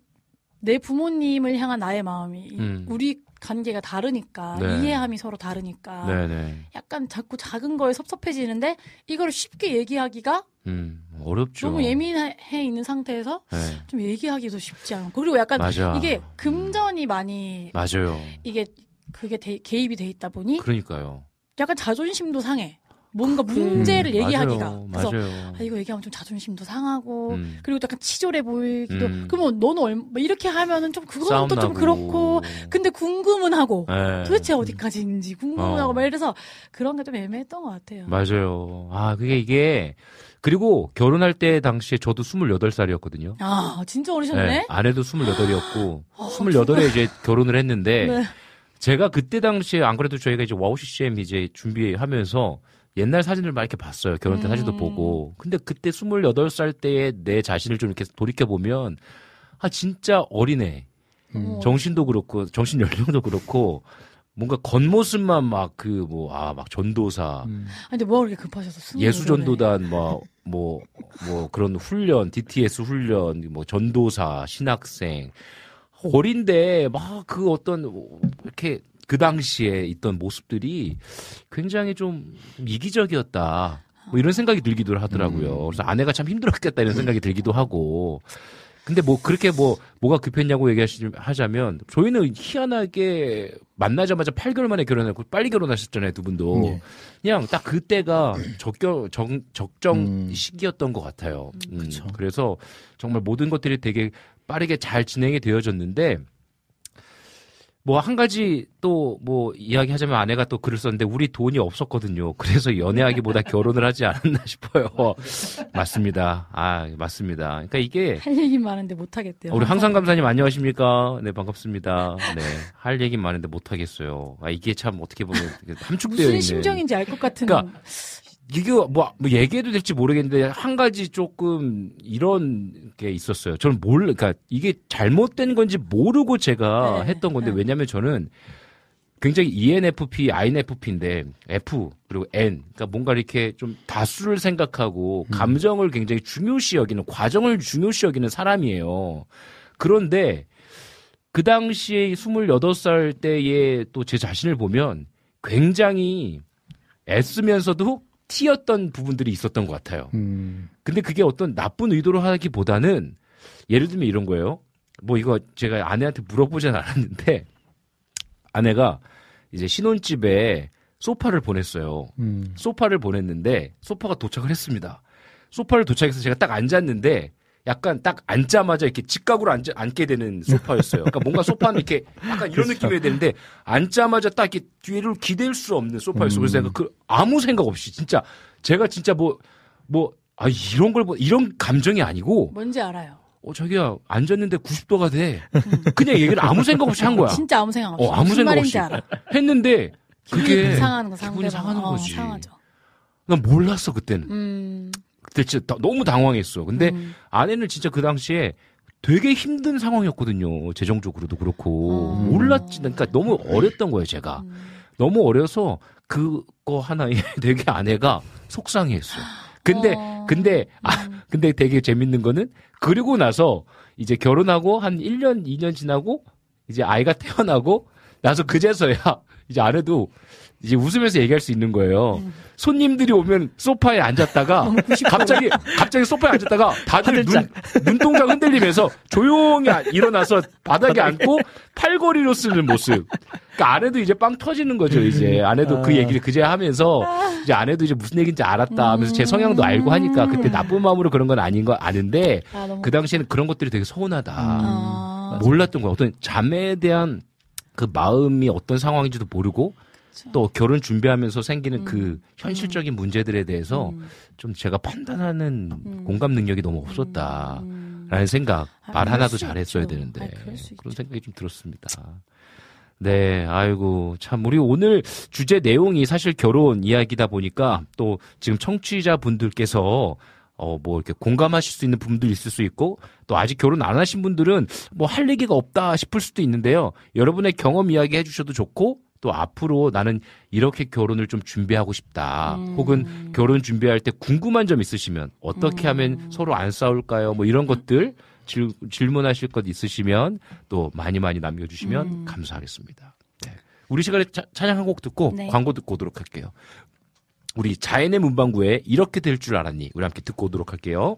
내 부모님을 향한 나의 마음이 음. 우리 관계가 다르니까 네. 이해함이 서로 다르니까 네네. 약간 자꾸 작은 거에 섭섭해지는데 이걸 쉽게 얘기하기가 음, 어렵죠. 너무 예민해 있는 상태에서 네. 좀 얘기하기도 쉽지 않고 그리고 약간 맞아. 이게 금전이 많이 맞아요. 이게 그게 대- 개입이 돼 있다 보니 그러니까요. 약간 자존심도 상해. 뭔가 문제를 음, 얘기하기가. 맞아요. 그래서 맞아요. 아, 이거 얘기하면 좀 자존심도 상하고 음. 그리고 또 약간 치졸해 보이기도. 음. 그러면 너는 얼마 뭐 이렇게 하면은 좀 그거는 싸움 또 좀. 그렇고. 근데 궁금은 하고. 네. 도대체 어디까지인지 궁금은 어. 하고 막 이래서 그런 게 좀 애매했던 것 같아요. 맞아요. 아, 그게 이게 그리고 결혼할 때 당시에 저도 28살이었거든요. 아 진짜 어리셨네. 아내도 28이었고 어, 28에 이제 결혼을 했는데 네. 제가 그때 당시에 안 그래도 저희가 이제 와우 CCM 이제 준비하면서 옛날 사진을 막 이렇게 봤어요. 결혼 때 음. 사진도 보고. 근데 그때 28살 때의 내 자신을 좀 이렇게 돌이켜 보면 아 진짜 어리네. 어. 정신도 그렇고 정신 연령도 그렇고 뭔가 겉모습만 막 그 뭐 아 막 전도사 음. 아, 근데 뭐 그렇게 급하셔서 예수전도단 뭐뭐뭐 그런 훈련 DTS 훈련 뭐 전도사 신학생 어린데 막 그 어떤 이렇게 그 당시에 있던 모습들이 굉장히 좀 이기적이었다. 뭐 이런 생각이 들기도 하더라고요. 그래서 아내가 참 힘들었겠다 이런 생각이 들기도 하고. 근데 뭐 그렇게 뭐 뭐가 급했냐고 얘기하자면 저희는 희한하게 만나자마자 8개월 만에 결혼했고 빨리 결혼하셨잖아요 두 분도 예. 그냥 딱 그때가 적겨 정, 적정 음. 시기였던 것 같아요. 음. 그래서 정말 모든 것들이 되게 빠르게 잘 진행이 되어졌는데 뭐 한 가지 또 뭐 이야기하자면 아내가 또 글을 썼는데 우리 돈이 없었거든요. 그래서 연애하기보다 결혼을 하지 않았나 싶어요. 맞습니다. 아 맞습니다. 그러니까 이게 할 얘기 많은데 못 하겠대요. 우리 항상 감사님 안녕하십니까? 네 반갑습니다. 네 할 얘기 많은데 못 하겠어요. 아 이게 참 어떻게 보면 함축되어 무슨 있는. 심정인지 알 것 같은. 그러니까 이게 뭐, 뭐 얘기해도 될지 모르겠는데 한 가지 조금 이런 게 있었어요. 저는 몰, 그러니까 이게 잘못된 건지 모르고 제가 네, 했던 건데 네. 왜냐면 저는 굉장히 ENFP, INFP인데 F 그리고 N 그러니까 뭔가 이렇게 좀 다수를 생각하고 감정을 굉장히 중요시 여기는 과정을 중요시 여기는 사람이에요. 그런데 그 당시에 28살 때의 또제 자신을 보면 굉장히 애쓰면서도 티였던 부분들이 있었던 것 같아요. 음. 근데 그게 어떤 나쁜 의도로 하기보다는 예를 들면 이런 거예요. 뭐 이거 제가 아내한테 물어보진 않았는데 아내가 이제 신혼집에 소파를 보냈어요. 음. 소파를 보냈는데 소파가 도착을 했습니다. 소파를 도착해서 제가 딱 앉았는데 약간 딱 앉자마자 이렇게 직각으로 앉, 앉게 되는 소파였어요. 그러니까 뭔가 소파는 이렇게 약간 이런 느낌이어야 되는데 앉자마자 딱 이렇게 뒤를 기댈 수 없는 소파였어요. 그래서 내가 그 아무 생각 없이 진짜 제가 진짜 뭐 뭐 아 이런 걸 보- 이런 감정이 아니고 뭔지 알아요. 어 자기야 앉았는데 90도가 돼. 그냥 얘기를 아무 생각 없이 한 거야. 진짜 아무 생각 없이. 어, 아무 무슨 생각 말인지 없이. 알아. 했는데 기분이 그게 상하는 거 기분이. 상하는 어, 거지. 상하죠. 난 몰랐어 그때는. 음. 그때 진짜 다- 너무 당황했어. 근데 음. 아내는 진짜 그 당시에 되게 힘든 상황이었거든요. 재정적으로도 그렇고 어. 몰랐지. 그러니까 너무 어렸던 거예요, 제가. 음. 너무 어려서 그거 하나에 되게 아내가 속상해했어. 근데 어. 근데 아 음. 근데 되게 재밌는 거는 그리고 나서 이제 결혼하고 한 1년 2년 지나고 이제 아이가 태어나고 나서 그제서야 이제 아내도 이제 웃으면서 얘기할 수 있는 거예요. 손님들이 오면 소파에 앉았다가 갑자기 갑자기 소파에 앉았다가 다들 눈, 눈동자 흔들리면서 조용히 아- 일어나서 바닥에 앉고 팔걸이로 쓰는 모습. 그러니까 아내도 이제 빵 터지는 거죠. 이제 아내도 그 얘기를 그제 하면서 이제 아내도 이제 무슨 얘기인지 알았다 하면서 제 성향도 알고 하니까 그때 나쁜 마음으로 그런 건 아닌 거 아는데 아, 그 당시에는 그런 것들이 되게 서운하다. 아, 몰랐던 거야. 어떤 자매에 대한 그 마음이 어떤 상황인지도 모르고 또 결혼 준비하면서 생기는 음. 그 현실적인 문제들에 대해서 좀 제가 판단하는 음. 공감 능력이 너무 없었다 라는 생각 아, 말 하나도 수 잘했어야 있죠. 되는데 아, 그런 생각이 좀 들었습니다. 네, 아이고, 참, 우리 오늘 주제 내용이 사실 결혼 이야기다 보니까 또 지금 청취자 분들께서 어, 뭐 이렇게 공감하실 수 있는 부분도 있을 수 있고 또 아직 결혼 안 하신 분들은 뭐 할 얘기가 없다 싶을 수도 있는데요. 여러분의 경험 이야기 해주셔도 좋고 또 앞으로 나는 이렇게 결혼을 좀 준비하고 싶다. 혹은 결혼 준비할 때 궁금한 점 있으시면 어떻게 하면 서로 안 싸울까요? 뭐 이런 것들 질, 질문하실 것 있으시면 또 많이 많이 남겨주시면 감사하겠습니다. 네. 우리 시간에 차- 찬양 한 곡 듣고 네. 광고 듣고 오도록 할게요. 우리 자연의 문방구에 이렇게 될 줄 알았니? 우리 함께 듣고 오도록 할게요.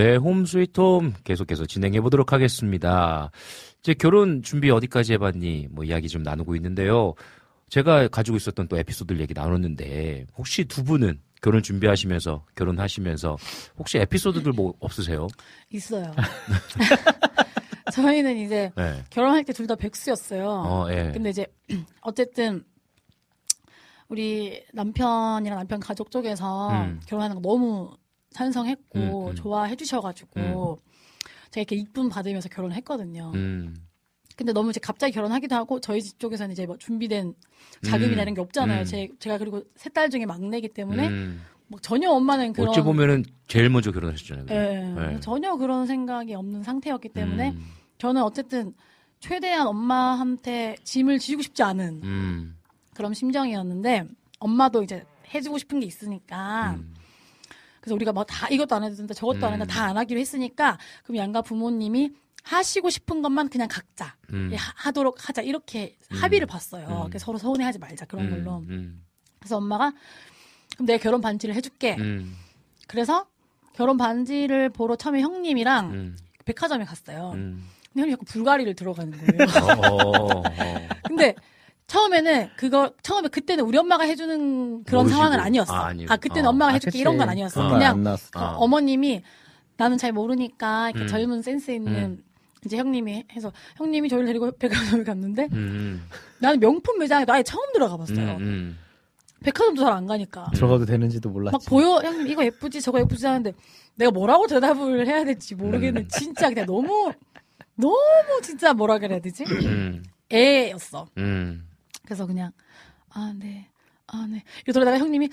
네, 홈 스위트 홈 계속해서 진행해 보도록 하겠습니다. 이제 결혼 준비 어디까지 해봤니? 뭐 이야기 좀 나누고 있는데요. 제가 가지고 있었던 또 에피소드를 얘기 나눴는데 혹시 두 분은 결혼 준비하시면서 결혼하시면서 혹시 에피소드들 뭐 없으세요? 있어요. 저희는 이제 네. 결혼할 때 둘 다 백수였어요. 어, 예. 근데 이제 어쨌든 우리 남편이랑 남편 가족 쪽에서 음. 결혼하는 거 너무 찬성했고 음, 음. 좋아해 주셔가지고 제가 이렇게 이쁨 받으면서 결혼했거든요. 음. 근데 너무 이제 갑자기 결혼하기도 하고 저희 집 쪽에서는 이제 뭐 준비된 자금이나 음. 이런 게 없잖아요. 음. 제, 제가 그리고 세 딸 중에 막내기 때문에 음. 뭐 전혀 엄마는 그런 어찌 보면은 제일 먼저 결혼하셨잖아요. 예, 네. 전혀 그런 생각이 없는 상태였기 때문에 음. 저는 어쨌든 최대한 엄마한테 짐을 지우고 싶지 않은 음. 그런 심정이었는데 엄마도 이제 해주고 싶은 게 있으니까 음. 그래서 우리가 뭐다 이것도 안 해도 된다 저것도 안 음. 해도 다안 하기로 했으니까 그럼 양가 부모님이 하시고 싶은 것만 그냥 각자 음. 예, 하- 하도록 하자 이렇게 음. 합의를 봤어요. 음. 그래서 서로 서운해하지 말자 그런 음. 걸로. 음. 그래서 엄마가 그럼 내가 결혼 반지를 해줄게. 음. 그래서 결혼 반지를 보러 처음에 형님이랑 음. 백화점에 갔어요. 음. 근데 형이 자꾸 불가리를 들어가는 거예요. 어, 어, 어. 근데 처음에는 그거 처음에 그때는 우리 엄마가 해주는 그런 모르시고. 상황은 아니었어. 아, 아. 그때는 어. 엄마가 아, 해줄게 그치. 이런 건 아니었어. 그런 건안 그냥 나왔어. 그 어. 어머님이 나는 잘 모르니까 이렇게 음. 젊은 센스 있는 음. 이제 형님이 해서 형님이 저희를 데리고 백화점에 갔는데 음. 나는 명품 매장에 아예 처음 들어가 음. 봤어요. 음. 백화점도 잘 안 가니까. 들어가도 되는지도 몰랐지. 막 보여 형님 이거 예쁘지 저거 예쁘지 하는데 내가 뭐라고 대답을 해야 될지 모르겠는 음. 진짜 그냥 너무 너무 진짜 뭐라 그래야 되지 음. 애였어 음. 그래서 그냥 아 네 아 네 이러다가 형님이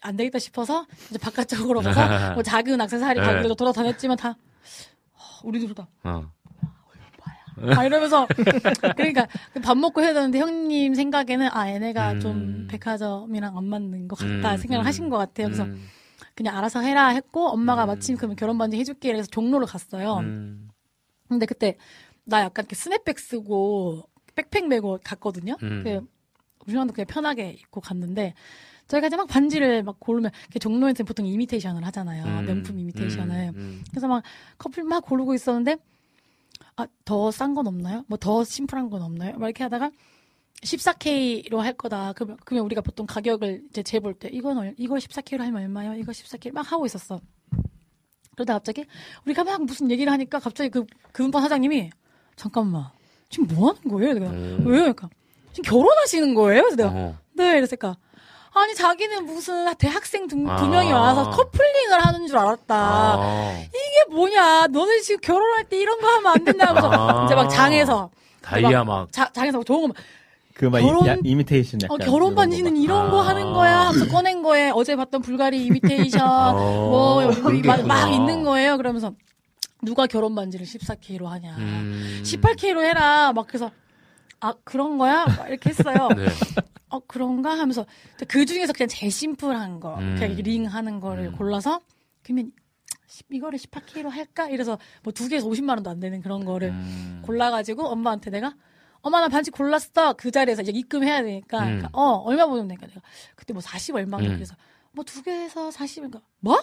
안 되겠다 싶어서 이제 바깥쪽으로 가서 뭐 작은 액세서리 네. 가게로 돌아다녔지만 다 어, 우리 둘다 어. 막 이러면서 그러니까 밥 먹고 해야 되는데 형님 생각에는 아 얘네가 음. 좀 백화점이랑 안 맞는 것 같다 음, 생각을 음, 하신 것 같아요. 그래서 음, 그냥 알아서 해라 했고 엄마가 마침 그러면 결혼 반지 해줄게 그래서 종로를 갔어요. 음, 근데 그때 나 약간 이렇게 스냅백 쓰고 백팩 메고 갔거든요. 음. 그 우리랑도 그냥 편하게 입고 갔는데 저희가 이제 막 반지를 막 고르면 종로에서 보통 이미테이션을 하잖아요. 음, 명품 이미테이션을. 음, 음. 그래서 막 커플 막 고르고 있었는데 아 더 싼 건 없나요? 뭐 더 심플한 건 없나요? 막 이렇게 하다가 14K로 할 거다. 그러면, 그러면 우리가 보통 가격을 이제 재볼 때 이건 얼, 이거 14K로 하면 얼마요? 이거 14K 막 하고 있었어. 그러다 갑자기 우리가 막 무슨 얘기를 하니까 갑자기 그 금방 사장님이 잠깐만 지금 뭐 하는 거예요? 내가 음. 왜요? 그러니까 지금 결혼하시는 거예요? 그래서 내가 어. 네 이랬을까. 아니 자기는 무슨 대학생 두, 두 아. 명이 와서 커플링을 하는 줄 알았다. 아, 이게 뭐냐? 너는 지금 결혼할 때 이런 거 하면 안 된다고 아. 이제 막 장에서 다이아 막. 자, 장에서 막 좋은 거 막, 그막 결혼- 이미테이션 어, 약간 결혼 이런 반지는 거 막. 이런 거 아. 하는 거야 하면서 꺼낸 거에 어제 봤던 불가리 이미테이션 어, 뭐 여기 막, 그렇구나. 막 있는 거예요. 그러면서 누가 결혼 반지를 14K로 하냐? 음. 18K로 해라. 막 그래서 아 그런 거야? 막 이렇게 했어요. 네. 어 그런가 하면서 그 중에서 그냥 제일 심플한 거 음. 그냥 링 하는 거를 음. 골라서 그러면 이거를 18K로 할까? 이래서 뭐 두 개에서 50만 원도 안 되는 그런 거를 음. 골라가지고 엄마한테 내가 엄마 나 반지 골랐어 그 자리에서 이제 입금해야 되니까 음. 그러니까, 어 얼마 보면 되니까 내가 그때 뭐 40 얼마인가 음. 그래서 뭐 두 개에서 40인가 뭐?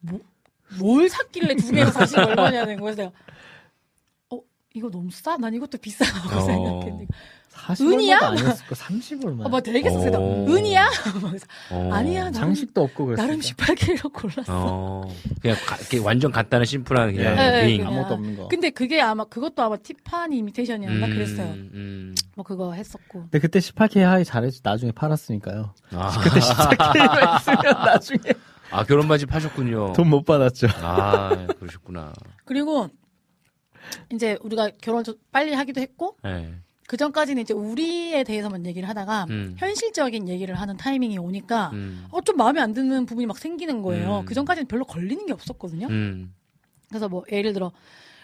뭐? 뭘 샀길래 두 개에서 40 얼마냐는 거예요 내가 어 이거 너무 싸? 난 이것도 비싸다고 어. 생각했는데 40 은이야? 얼마도 아니었을 거30 얼마. 어, 막 되게 쌌어 어. 은이야? 어. 아니야 나름, 장식도 없고 그랬어. 나름 18K로 골랐어 어. 그냥 가, 이렇게 완전 간단한 심플한 그냥 네, 네, 링. 그냥. 아무것도 없는 거. 근데 그게 아마 그것도 아마 티파니 이미테이션이었나 그랬어요 음. 뭐 그거 했었고 근데 그때 18K 하이 잘했지. 나중에 팔았으니까요. 아, 그때 14K가 있으면 나중에 아 결혼 반지 파셨군요. 돈 못 받았죠. 아 그러셨구나. 그리고 이제 우리가 결혼 좀 빨리 하기도 했고 네. 그 전까지는 이제 우리에 대해서만 얘기를 하다가 음. 현실적인 얘기를 하는 타이밍이 오니까 음. 어좀 마음에 안 드는 부분이 막 생기는 거예요. 음. 그 전까지는 별로 걸리는 게 없었거든요. 음. 그래서 뭐 예를 들어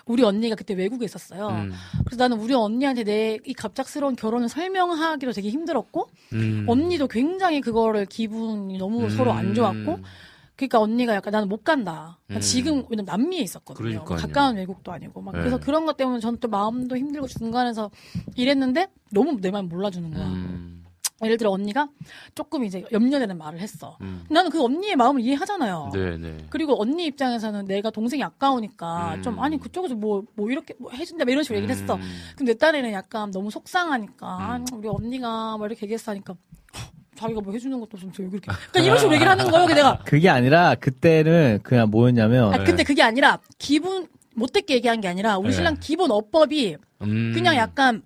우리 언니가 그때 외국에 있었어요. 음. 그래서 나는 우리 언니한테 내 이 갑작스러운 결혼을 설명하기도 되게 힘들었고 음. 언니도 굉장히 그거를 기분이 너무 음. 서로 안 좋았고 그러니까 언니가 약간 나는 못 간다. 그러니까 음. 지금 왜냐면 남미에 있었거든요. 그러니까요. 가까운 외국도 아니고 막 네. 그래서 그런 것 때문에 저는 또 마음도 힘들고 중간에서 이랬는데 너무 내말 몰라주는 거야. 음. 예를 들어 언니가 조금 이제 염려되는 말을 했어. 음. 나는 그 언니의 마음을 이해하잖아요. 네네. 그리고 언니 입장에서는 내가 동생이 아까우니까 음. 좀 아니 그쪽에서 뭐뭐 이렇게 뭐 해준다 뭐 이런 식으로 얘기를 했어. 음. 근데 내 딸에는 약간 너무 속상하니까 음. 우리 언니가 뭐 이렇게 얘기했어 하니까 자기가 뭐 해주는 것도 없으면서 왜 그렇게 그러니까 이런 식으로 얘기를 하는 거예요. 내가 그게 아니라 그때는 그냥 뭐였냐면 아 근데 그게 아니라 기분 못되게 얘기한 게 아니라 우리 네. 신랑 기본 어법이 음. 그냥 약간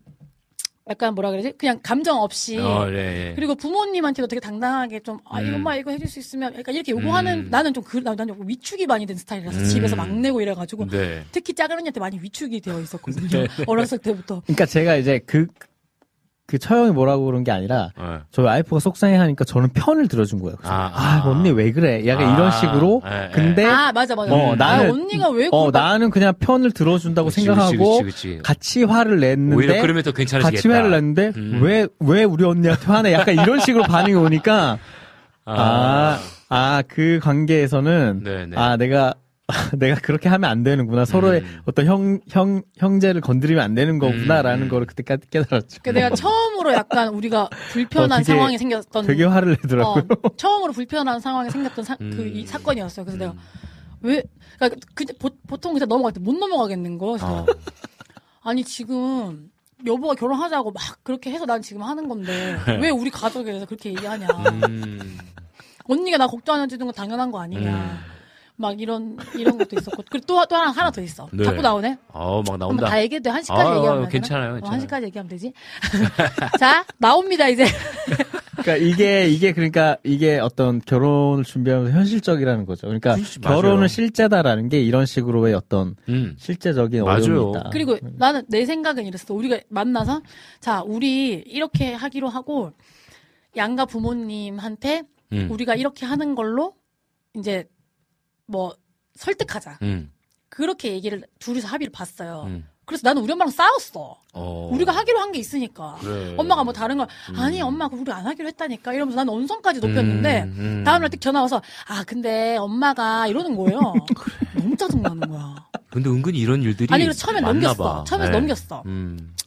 약간 뭐라 그러지? 그냥 감정 없이 어, 네. 그리고 부모님한테도 되게 당당하게 좀, 아, 이거 음. 엄마 이거 해줄 수 있으면, 약간 이렇게 요구하는, 음. 나는 좀 그, 나- 나는 위축이 많이 된 스타일이라서 음. 집에서 막 내고 이래가지고, 네. 특히 작은 언니한테 많이 위축이 되어 있었거든요. 네. 어렸을 때부터. 그러니까 제가 이제 그, 그 처형이 뭐라고 그런 게 아니라 네. 저희 와이프가 속상해 하니까 저는 편을 들어준 거예요. 그래서 아, 아, 아. 언니 왜 그래? 약간 아, 이런 식으로. 예, 예. 근데 아, 맞아, 맞아. 어, 아, 나는- 언니가 왜, 어, 나는 그냥 편을 들어준다고 그치, 생각하고 그치, 그치, 그치. 같이 화를 냈는데 오히려 그러면 더 괜찮아지겠다. 같이 화를 냈는데 음. 왜왜 우리 언니한테 화내? 약간 이런 식으로 반응이 오니까 아, 아, 그 관계에서는 네네. 아, 내가 내가 그렇게 하면 안 되는구나. 서로의 음. 어떤 형, 형, 형제를 건드리면 안 되는 거구나라는 음. 거를 그때 깨- 깨달았죠. 그 내가 처음으로 약간 우리가 불편한 어, 상황이 생겼던. 되게 화를 내더라고요. 어, 처음으로 불편한 상황이 생겼던 사, 그, 음. 이 사건이었어요. 그래서 내가, 음. 왜, 그러니까 그, 보, 통 그냥 넘어갈 때 못 넘어가겠는 거. 그래서 어. 아니 지금 여보가 결혼하자고 막 그렇게 해서 난 지금 하는 건데 왜 우리 가족에 대해서 그렇게 얘기하냐 음. 언니가 나 걱정 안 해주는 건 당연한 거 아니냐 음. 막 이런 이런 것도 있었고 그리고 또, 또 하나 하나 더 있어 네. 자꾸 나오네 어, 막 한번 나온다. 다 얘기해도 돼. 한 시까지 아, 얘기하면 되나? 괜찮아요, 어, 괜찮아요. 한 시까지 얘기하면 되지 자 나옵니다 이제 그러니까 이게 이게 그러니까 이게 어떤 결혼을 준비하면서 현실적이라는 거죠. 그러니까 그렇지, 맞아요. 결혼은 실제다라는 게 이런 식으로의 어떤 음. 실제적인 맞아요. 어려움이 있다. 그리고 나는 내 생각은 이랬어. 우리가 만나서 자 우리 이렇게 하기로 하고 양가 부모님한테 음. 우리가 이렇게 하는 걸로 이제 뭐 설득하자. 음. 그렇게 얘기를 둘이서 합의를 봤어요. 음. 그래서 나는 우리 엄마랑 싸웠어. 어. 우리가 하기로 한 게 있으니까. 그래. 엄마가 뭐 다른 걸 아니 음. 엄마 그 우리 안 하기로 했다니까 이러면서 나는 언성까지 높였는데 음, 음. 다음날 딱 전화 와서 아 근데 엄마가 이러는 거예요. 너무 짜증 나는 거야. 근데 은근히 이런 일들이 아니 그래서 처음에 넘겼어. 봐. 처음에 네. 넘겼어.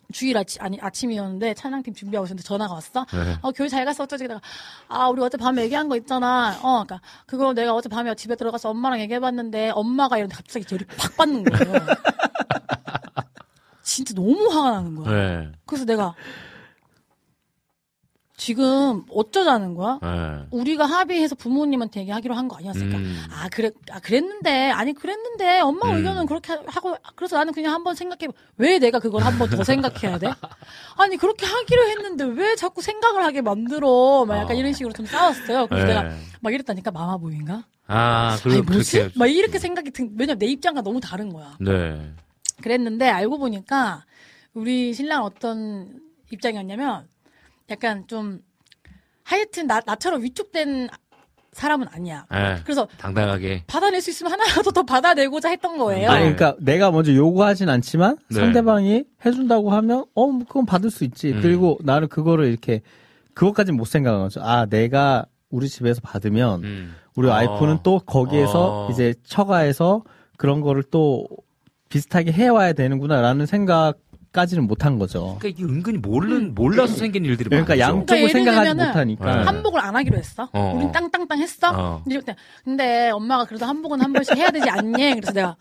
음. 주일 아침 아니 아침이었는데 찬양팀 준비하고 있었는데 전화가 왔어. 네. 어 교회 잘 갔어 어쩌지 그다가 아 우리 어제 밤에 얘기한 거 있잖아. 어 그러니까 그거 내가 어제 밤에 집에 들어가서 엄마랑 얘기해봤는데 엄마가 이런데 갑자기 열이 팍 받는 거예요. 진짜 너무 화가 나는 거야. 네. 그래서 내가 지금 어쩌자는 거야? 네. 우리가 합의해서 부모님한테 얘기하기로 한 거 아니었을까? 음. 아 그래 아 그랬는데 아니 그랬는데 엄마 음. 의견은 그렇게 하- 하고 그래서 나는 그냥 한번 생각해 왜 내가 그걸 한번 더 생각해야 돼? 아니 그렇게 하기로 했는데 왜 자꾸 생각을 하게 만들어? 막 약간 아. 이런 식으로 좀 싸웠어요. 그래서 네. 내가 막 이랬다니까 마마보인가? 아, 그리고 뭐지? 그렇게. 막 이렇게 생각이 든 왜냐면 내 입장과 너무 다른 거야. 네. 그랬는데 알고 보니까 우리 신랑 어떤 입장이었냐면 약간 좀 하여튼 나, 나처럼 위축된 사람은 아니야. 네. 그래서 당당하게. 받아낼 수 있으면 하나라도 더 받아내고자 했던 거예요. 아니 그러니까 내가 먼저 요구하진 않지만 네. 상대방이 해준다고 하면 어뭐 그건 받을 수 있지. 음. 그리고 나는 그거를 이렇게 그것까진 못 생각한 거죠. 아 내가 우리 집에서 받으면 음. 우리 어. 와이프는 또 거기에서 어. 이제 처가에서 그런 거를 또 비슷하게 해와야 되는구나라는 생각 까지는 못한 거죠. 그러니까 이게 은근히 모르는, 몰라서 생긴 일들이 그러니까 많죠. 양쪽을 그러니까 예를 생각하지 들면은 못하니까. 네. 한복을 안 하기로 했어. 어. 우린 땅땅땅 했어. 어. 근데 그때 근데 엄마가 그래도 한복은 한 번씩 해야 되지 않니? 그래서 내가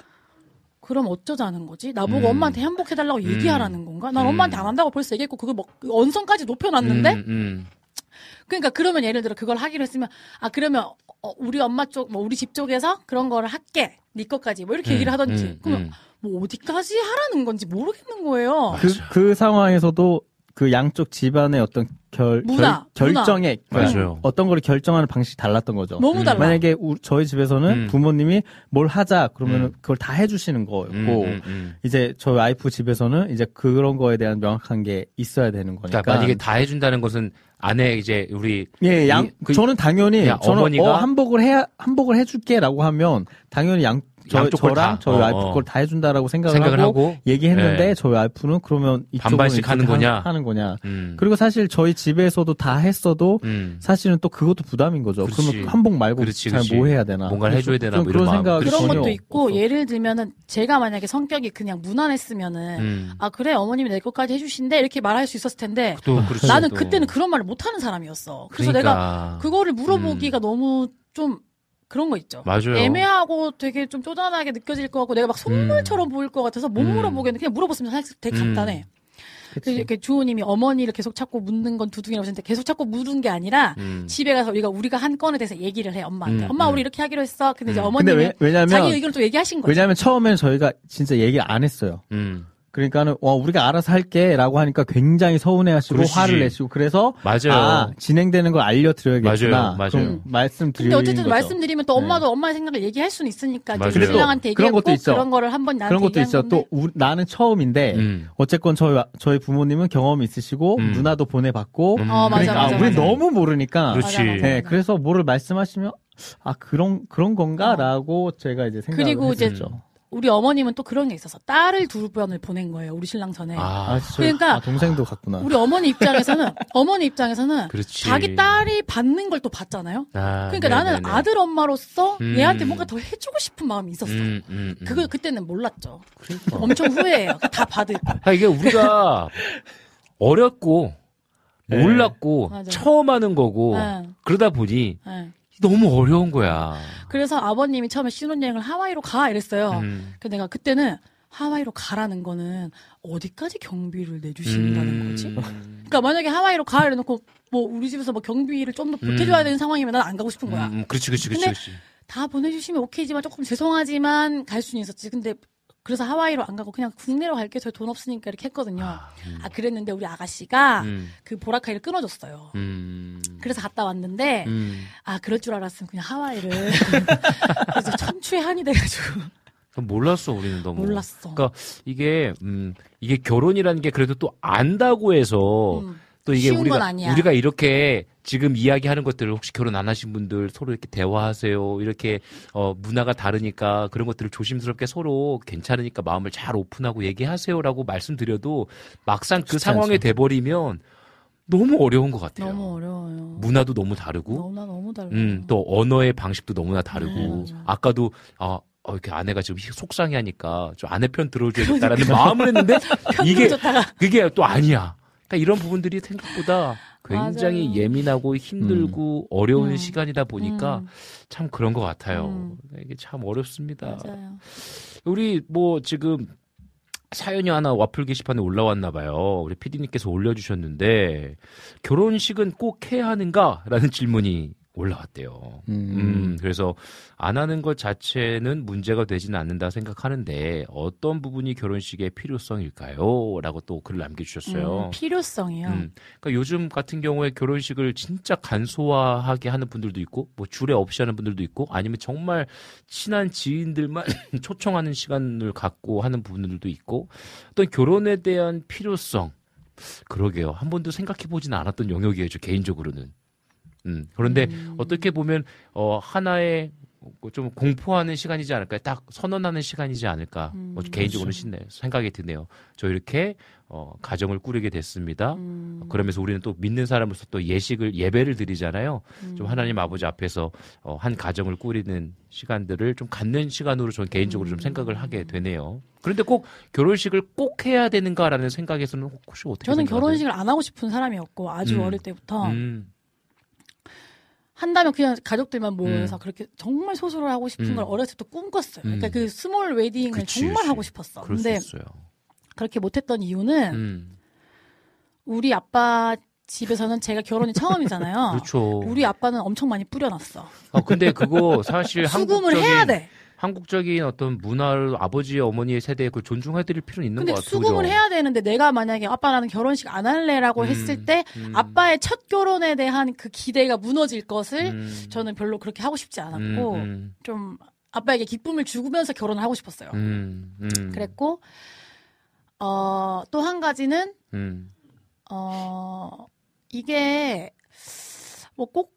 그럼 어쩌자는 거지? 나보고 음. 엄마한테 한복해달라고 얘기하라는 건가? 난 엄마한테 안 한다고 벌써 얘기했고 그거 뭐 언성까지 높여놨는데 음, 음. 그러니까 그러면 예를 들어 그걸 하기로 했으면 아 그러면 어, 우리 엄마 쪽 뭐 우리 집 쪽에서 그런 거를 할게 네 것까지 뭐 이렇게 음, 얘기를 하던지 음, 그러면 음. 뭐 어디까지 하라는 건지 모르겠는 거예요. 그, 그 상황에서도 그 양쪽 집안의 어떤 결, 문화, 결, 결정에 문화. 그러니까 맞아요. 어떤 거를 결정하는 방식이 달랐던 거죠. 너무 달라. 만약에 우- 저희 집에서는 음. 부모님이 뭘 하자 그러면 음. 은 그걸 다 해주시는 거였고 음, 음, 음. 이제 저희 와이프 집에서는 이제 그런 거에 대한 명확한 게 있어야 되는 거니까. 그러니까 만약에 다 해준다는 것은 아내 이제 우리 예, 양 이- 그- 저는 당연히 야, 저는 어머니가- 어, 한복을 해 한복을 해줄게라고 하면 당연히 양 저, 양쪽 걸 저랑 다, 저희 어, 와이프 어. 걸다 해준다라고 생각을, 생각을 하고, 하고 얘기했는데 예. 저희 와이프는 그러면 이쪽은 반반씩 하는 하- 거냐? 하는 거냐. 음. 그리고 사실 저희 집에서도 다 했어도 음. 사실은 또 그것도 부담인 거죠. 그렇지. 그러면 한복 말고 그렇지, 잘. 뭐 해야 되나? 뭔가를 해줘야 되나 좀뭐 그런. 생각 그런 것도 있고 없어. 예를 들면은 제가 만약에 성격이 그냥 무난했으면은 음. 아 그래 어머님이 내 것까지 해주신대 이렇게 말할 수 있었을 텐데 또 그렇지, 나는 또. 그때는 그런 말을 못하는 사람이었어. 그래서 그러니까. 내가 그거를 물어보기가 너무 좀 그런 거 있죠. 맞아요. 애매하고 되게 좀 쪼잔하게 느껴질 것 같고 내가 막 선물처럼 보일 것 같아서 못 음. 물어보겠는데 그냥 물어봤으면 사실 되게 음. 간단해. 그치. 그래서 이렇게 주호님이 어머니를 계속 찾고 묻는 건 두둥이라고 하셨는데 계속 찾고 물은 게 아니라 음. 집에 가서 우리가 우리가 한 건에 대해서 얘기를 해 엄마한테. 음, 엄마 음. 우리 이렇게 하기로 했어. 근데 이제 음. 근데 왜, 왜냐면 자기 의견을 또 얘기하신 거죠. 왜냐면 처음에는 저희가 진짜 얘기 안 했어요. 음. 그러니까는 와 우리가 알아서 할게라고 하니까 굉장히 서운해하시고 그러시지. 화를 내시고 그래서 맞아요. 아 진행되는 걸 알려드려야겠구나. 맞아요, 맞아요. 그럼 말씀드리는 근데 어쨌든 거죠. 말씀드리면 또 엄마도 엄마의 생각을 얘기할 수는 있으니까. 이제 신랑한테 그런 것도 있죠. 그런 거를 한번 나한테 그런 것도. 건데 또 우- 나는 처음인데 음. 어쨌건 저희 와- 저희 부모님은 경험이 있으시고 음. 누나도 보내봤고 음. 어, 맞아, 그러니까 맞아, 아, 우리. 너무 모르니까 그렇지. 네, 그래서 뭐를 말씀하시면 아 그런 그런 건가라고 제가 이제 생각을 그리고 이제 했었죠. 우리 어머님은 또 그런 게 있어서 딸을 두 번을 보낸 거예요. 우리 신랑 전에. 아, 아, 그러니까 아, 동생도 갔구나. 우리 어머니 입장에서는 어머니 입장에서는 그렇지. 자기 딸이 받는 걸 또 봤잖아요. 아, 그러니까 나는 네네네. 아들 엄마로서 음. 얘한테 뭔가 더 해주고 싶은 마음이 있었어. 음, 음, 음. 그걸 그때는 몰랐죠. 그러니까. 엄청 후회해요. 다 받을 거. 아, 이게 우리가 어렸고 네. 몰랐고 맞아요. 처음 하는 거고 네. 그러다 보니 네. 너무 어려운 거야. 그래서 아버님이 처음에 신혼여행을 하와이로 가 이랬어요. 음. 그 내가 그때는 하와이로 가라는 거는 어디까지 경비를 내주신다는 음. 거지? 그러니까 만약에 하와이로 가 이래놓고 뭐 우리 집에서 뭐 경비를 좀 더 보태줘야 음. 되는 상황이면 난 안 가고 싶은 거야. 음, 음, 그렇지, 그렇지, 그렇지. 다 보내주시면 오케이지만 조금 죄송하지만 갈 수는 있었지. 근데 그래서 하와이로 안 가고 그냥 국내로 갈게 저희 돈 없으니까 이렇게 했거든요. 아, 그랬는데 우리 아가씨가 음, 그 보라카이를 끊어줬어요. 음, 그래서 갔다 왔는데 음. 아 그럴 줄 알았으면 그냥 하와이를 그래서 천추의 한이 돼가지고 몰랐어, 우리는 너무. 몰랐어. 그러니까 이게, 음, 이게 결혼이라는 게 그래도 또 안다고 해서 음. 또 이게 우리가. 우리가 이렇게 지금 이야기하는 것들을 혹시 결혼 안 하신 분들 서로 이렇게 대화하세요. 이렇게 어 문화가 다르니까 그런 것들을 조심스럽게 서로 괜찮으니까 마음을 잘 오픈하고 얘기하세요라고 말씀드려도 막상 그 상황에. 돼 버리면 너무 어려운 것 같아요. 너무 어려워요. 문화도 너무 다르고 너무나 너무 달라요. 음, 또 언어의 방식도 너무나 다르고 네. 아까도 아 어, 이렇게 아내가 지금 속상해 하니까 좀 아내 편 들어줘야겠다라는 마음을 했는데 이게 그게 또 아니야. 그러니까 이런 부분들이 생각보다 굉장히 맞아요. 예민하고 힘들고 어려운 음. 시간이다 보니까 음. 참 그런 것 같아요. 음. 이게 참 어렵습니다. 맞아요. 우리 뭐 지금 사연이 하나 와플 게시판에 올라왔나 봐요. 우리 피디님께서 올려주셨는데 결혼식은 꼭 해야 하는가라는 질문이 올라왔대요. 음. 음, 그래서 안 하는 것 자체는 문제가 되지는 않는다 생각하는데 어떤 부분이 결혼식의 필요성일까요? 라고 또 글을 남겨주셨어요. 음, 필요성이요. 음, 그러니까 요즘 같은 경우에 결혼식을 진짜 간소화하게 하는 분들도 있고, 뭐 줄에 없이 하는 분들도 있고, 아니면 정말 친한 지인들만 초청하는 시간을 갖고 하는 분들도 있고, 어떤 결혼에 대한 필요성, 그러게요. 한 번도 생각해 보진 않았던 영역이에요, 저 개인적으로는. 음, 그런데 어떻게 보면 어 하나의 좀 공포하는 시간이지 않을까, 딱 선언하는 시간이지 않을까. 음, 뭐 개인적으로는 신네 생각이 드네요. 저 이렇게 어 가정을 꾸리게 됐습니다. 음. 그러면서 우리는 또 믿는 사람으로서 또 예식을 예배를 드리잖아요. 음. 좀 하나님 아버지 앞에서 어, 한 가정을 꾸리는 시간들을 좀 갖는 시간으로 저는 개인적으로 좀 생각을 하게 되네요. 그런데 꼭 결혼식을 꼭 해야 되는가라는 생각에서는 혹시 어떻게 저는 생각하세요? 결혼식을 안 하고 싶은 사람이었고 아주 음. 어릴 때부터 음, 한다면 그냥 가족들만 모여서 음. 그렇게 정말 소소하게 하고 싶은 음. 걸 어렸을 때 꿈꿨어요. 음. 그러니까 그 small wedding을 그치, 정말 그치. 하고 싶었어. 근데. 그렇게 못했던 이유는 음, 우리 아빠 집에서는 제가 결혼이 처음이잖아요. 그렇죠. 우리 아빠는 엄청 많이 뿌려놨어. 어, 근데 그거 사실 수금을 한국적인 해야 돼. 한국적인 어떤 문화를 아버지 어머니의 세대에 그 존중해드릴 필요는 있는 것 같아요. 그죠? 해야 되는데 내가 만약에 아빠 나는 결혼식 안 할래라고 음, 했을 때 음. 아빠의 첫 결혼에 대한 그 기대가 무너질 것을 음, 저는 별로 그렇게 하고 싶지 않았고 음, 좀 아빠에게 기쁨을 주면서 결혼을 하고 싶었어요. 음, 음, 그랬고 어, 또 한 가지는 음, 어, 이게 뭐 꼭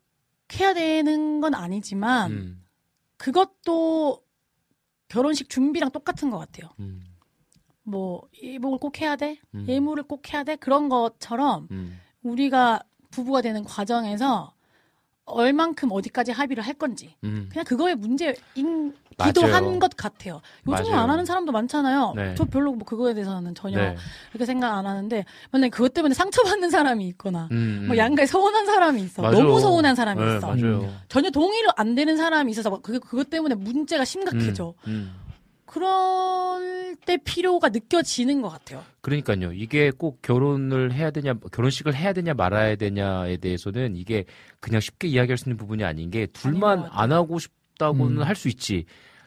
해야 되는 건 아니지만 음, 그것도 결혼식 준비랑 똑같은 것 같아요. 음, 뭐 예복을 꼭 해야 돼, 음. 예물을 꼭 해야 돼 그런 것처럼 음, 우리가 부부가 되는 과정에서 얼만큼 어디까지 합의를 할 건지 음. 그냥 그거의 문제인 기도 맞아요. 한것 같아요. 요즘은 맞아요. 안 하는 사람도 많잖아요. 네. 저 별로 뭐 그거에 대해서는 전혀 네. 그렇게 생각 안 하는데 만약에 그것 때문에 상처받는 사람이 있거나 음, 뭐 음. 양가에 서운한 사람이 있어. 맞아. 너무 서운한 사람이 네, 있어. 맞아요. 전혀 동의를 안 되는 사람이 있어서 막 그, 그것 때문에 문제가 심각해져. 음, 음. 그럴 때 필요가 느껴지는 것 같아요. 그러니까요. 이게 꼭 결혼을 해야 되냐, 결혼식을 해야 되냐 말아야 되냐에 대해서는 이게 그냥 쉽게 이야기할 수 있는 부분이 아닌 게 둘만 아닌. 안 하고 싶다고는 음. 할수 있지.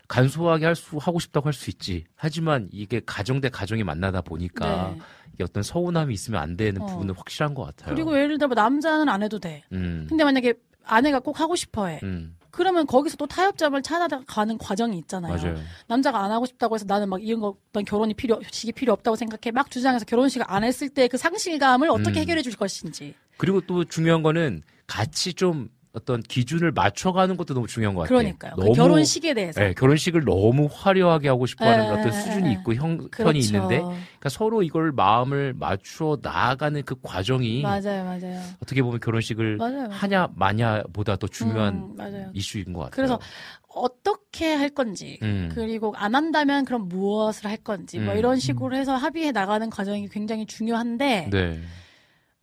간소하게 할 수, 하고 싶다고 할 수 있지. 하지만 이게 가정 대 가정이 만나다 보니까 네. 이게 어떤 서운함이 있으면 안 되는 어. 부분은 확실한 것 같아요. 그리고 예를 들어 뭐 남자는 안 해도 돼. 음, 근데 만약에 아내가 꼭 하고 싶어 해. 음, 그러면 거기서 또 타협점을 찾아가는 과정이 있잖아요. 맞아요. 남자가 안 하고 싶다고 해서 나는 막 이런 거, 난 결혼이 필요, 식이 필요 없다고 생각해. 막 주장해서 결혼식을 안 했을 때 그 상실감을 어떻게 음. 해결해 줄 것인지. 그리고 또 중요한 거는 같이 좀 어떤 기준을 맞춰가는 것도 너무 중요한 것 같아요. 그러니까요. 그 결혼식에 대해서. 네, 결혼식을 너무 화려하게 하고 싶어하는 에, 어떤 에, 수준이 에. 있고 형편이 그렇죠. 있는데, 그러니까 서로 이걸 마음을 맞추어 나아가는 그 과정이 맞아요, 맞아요. 어떻게 보면 결혼식을 맞아요, 맞아요. 하냐 마냐보다 더 중요한 음. 이슈인 것 같아요. 그래서 어떻게 할 건지, 음. 그리고 안 한다면 그럼 무엇을 할 건지, 뭐 음. 이런 식으로 해서 합의해 나가는 과정이 굉장히 중요한데, 네,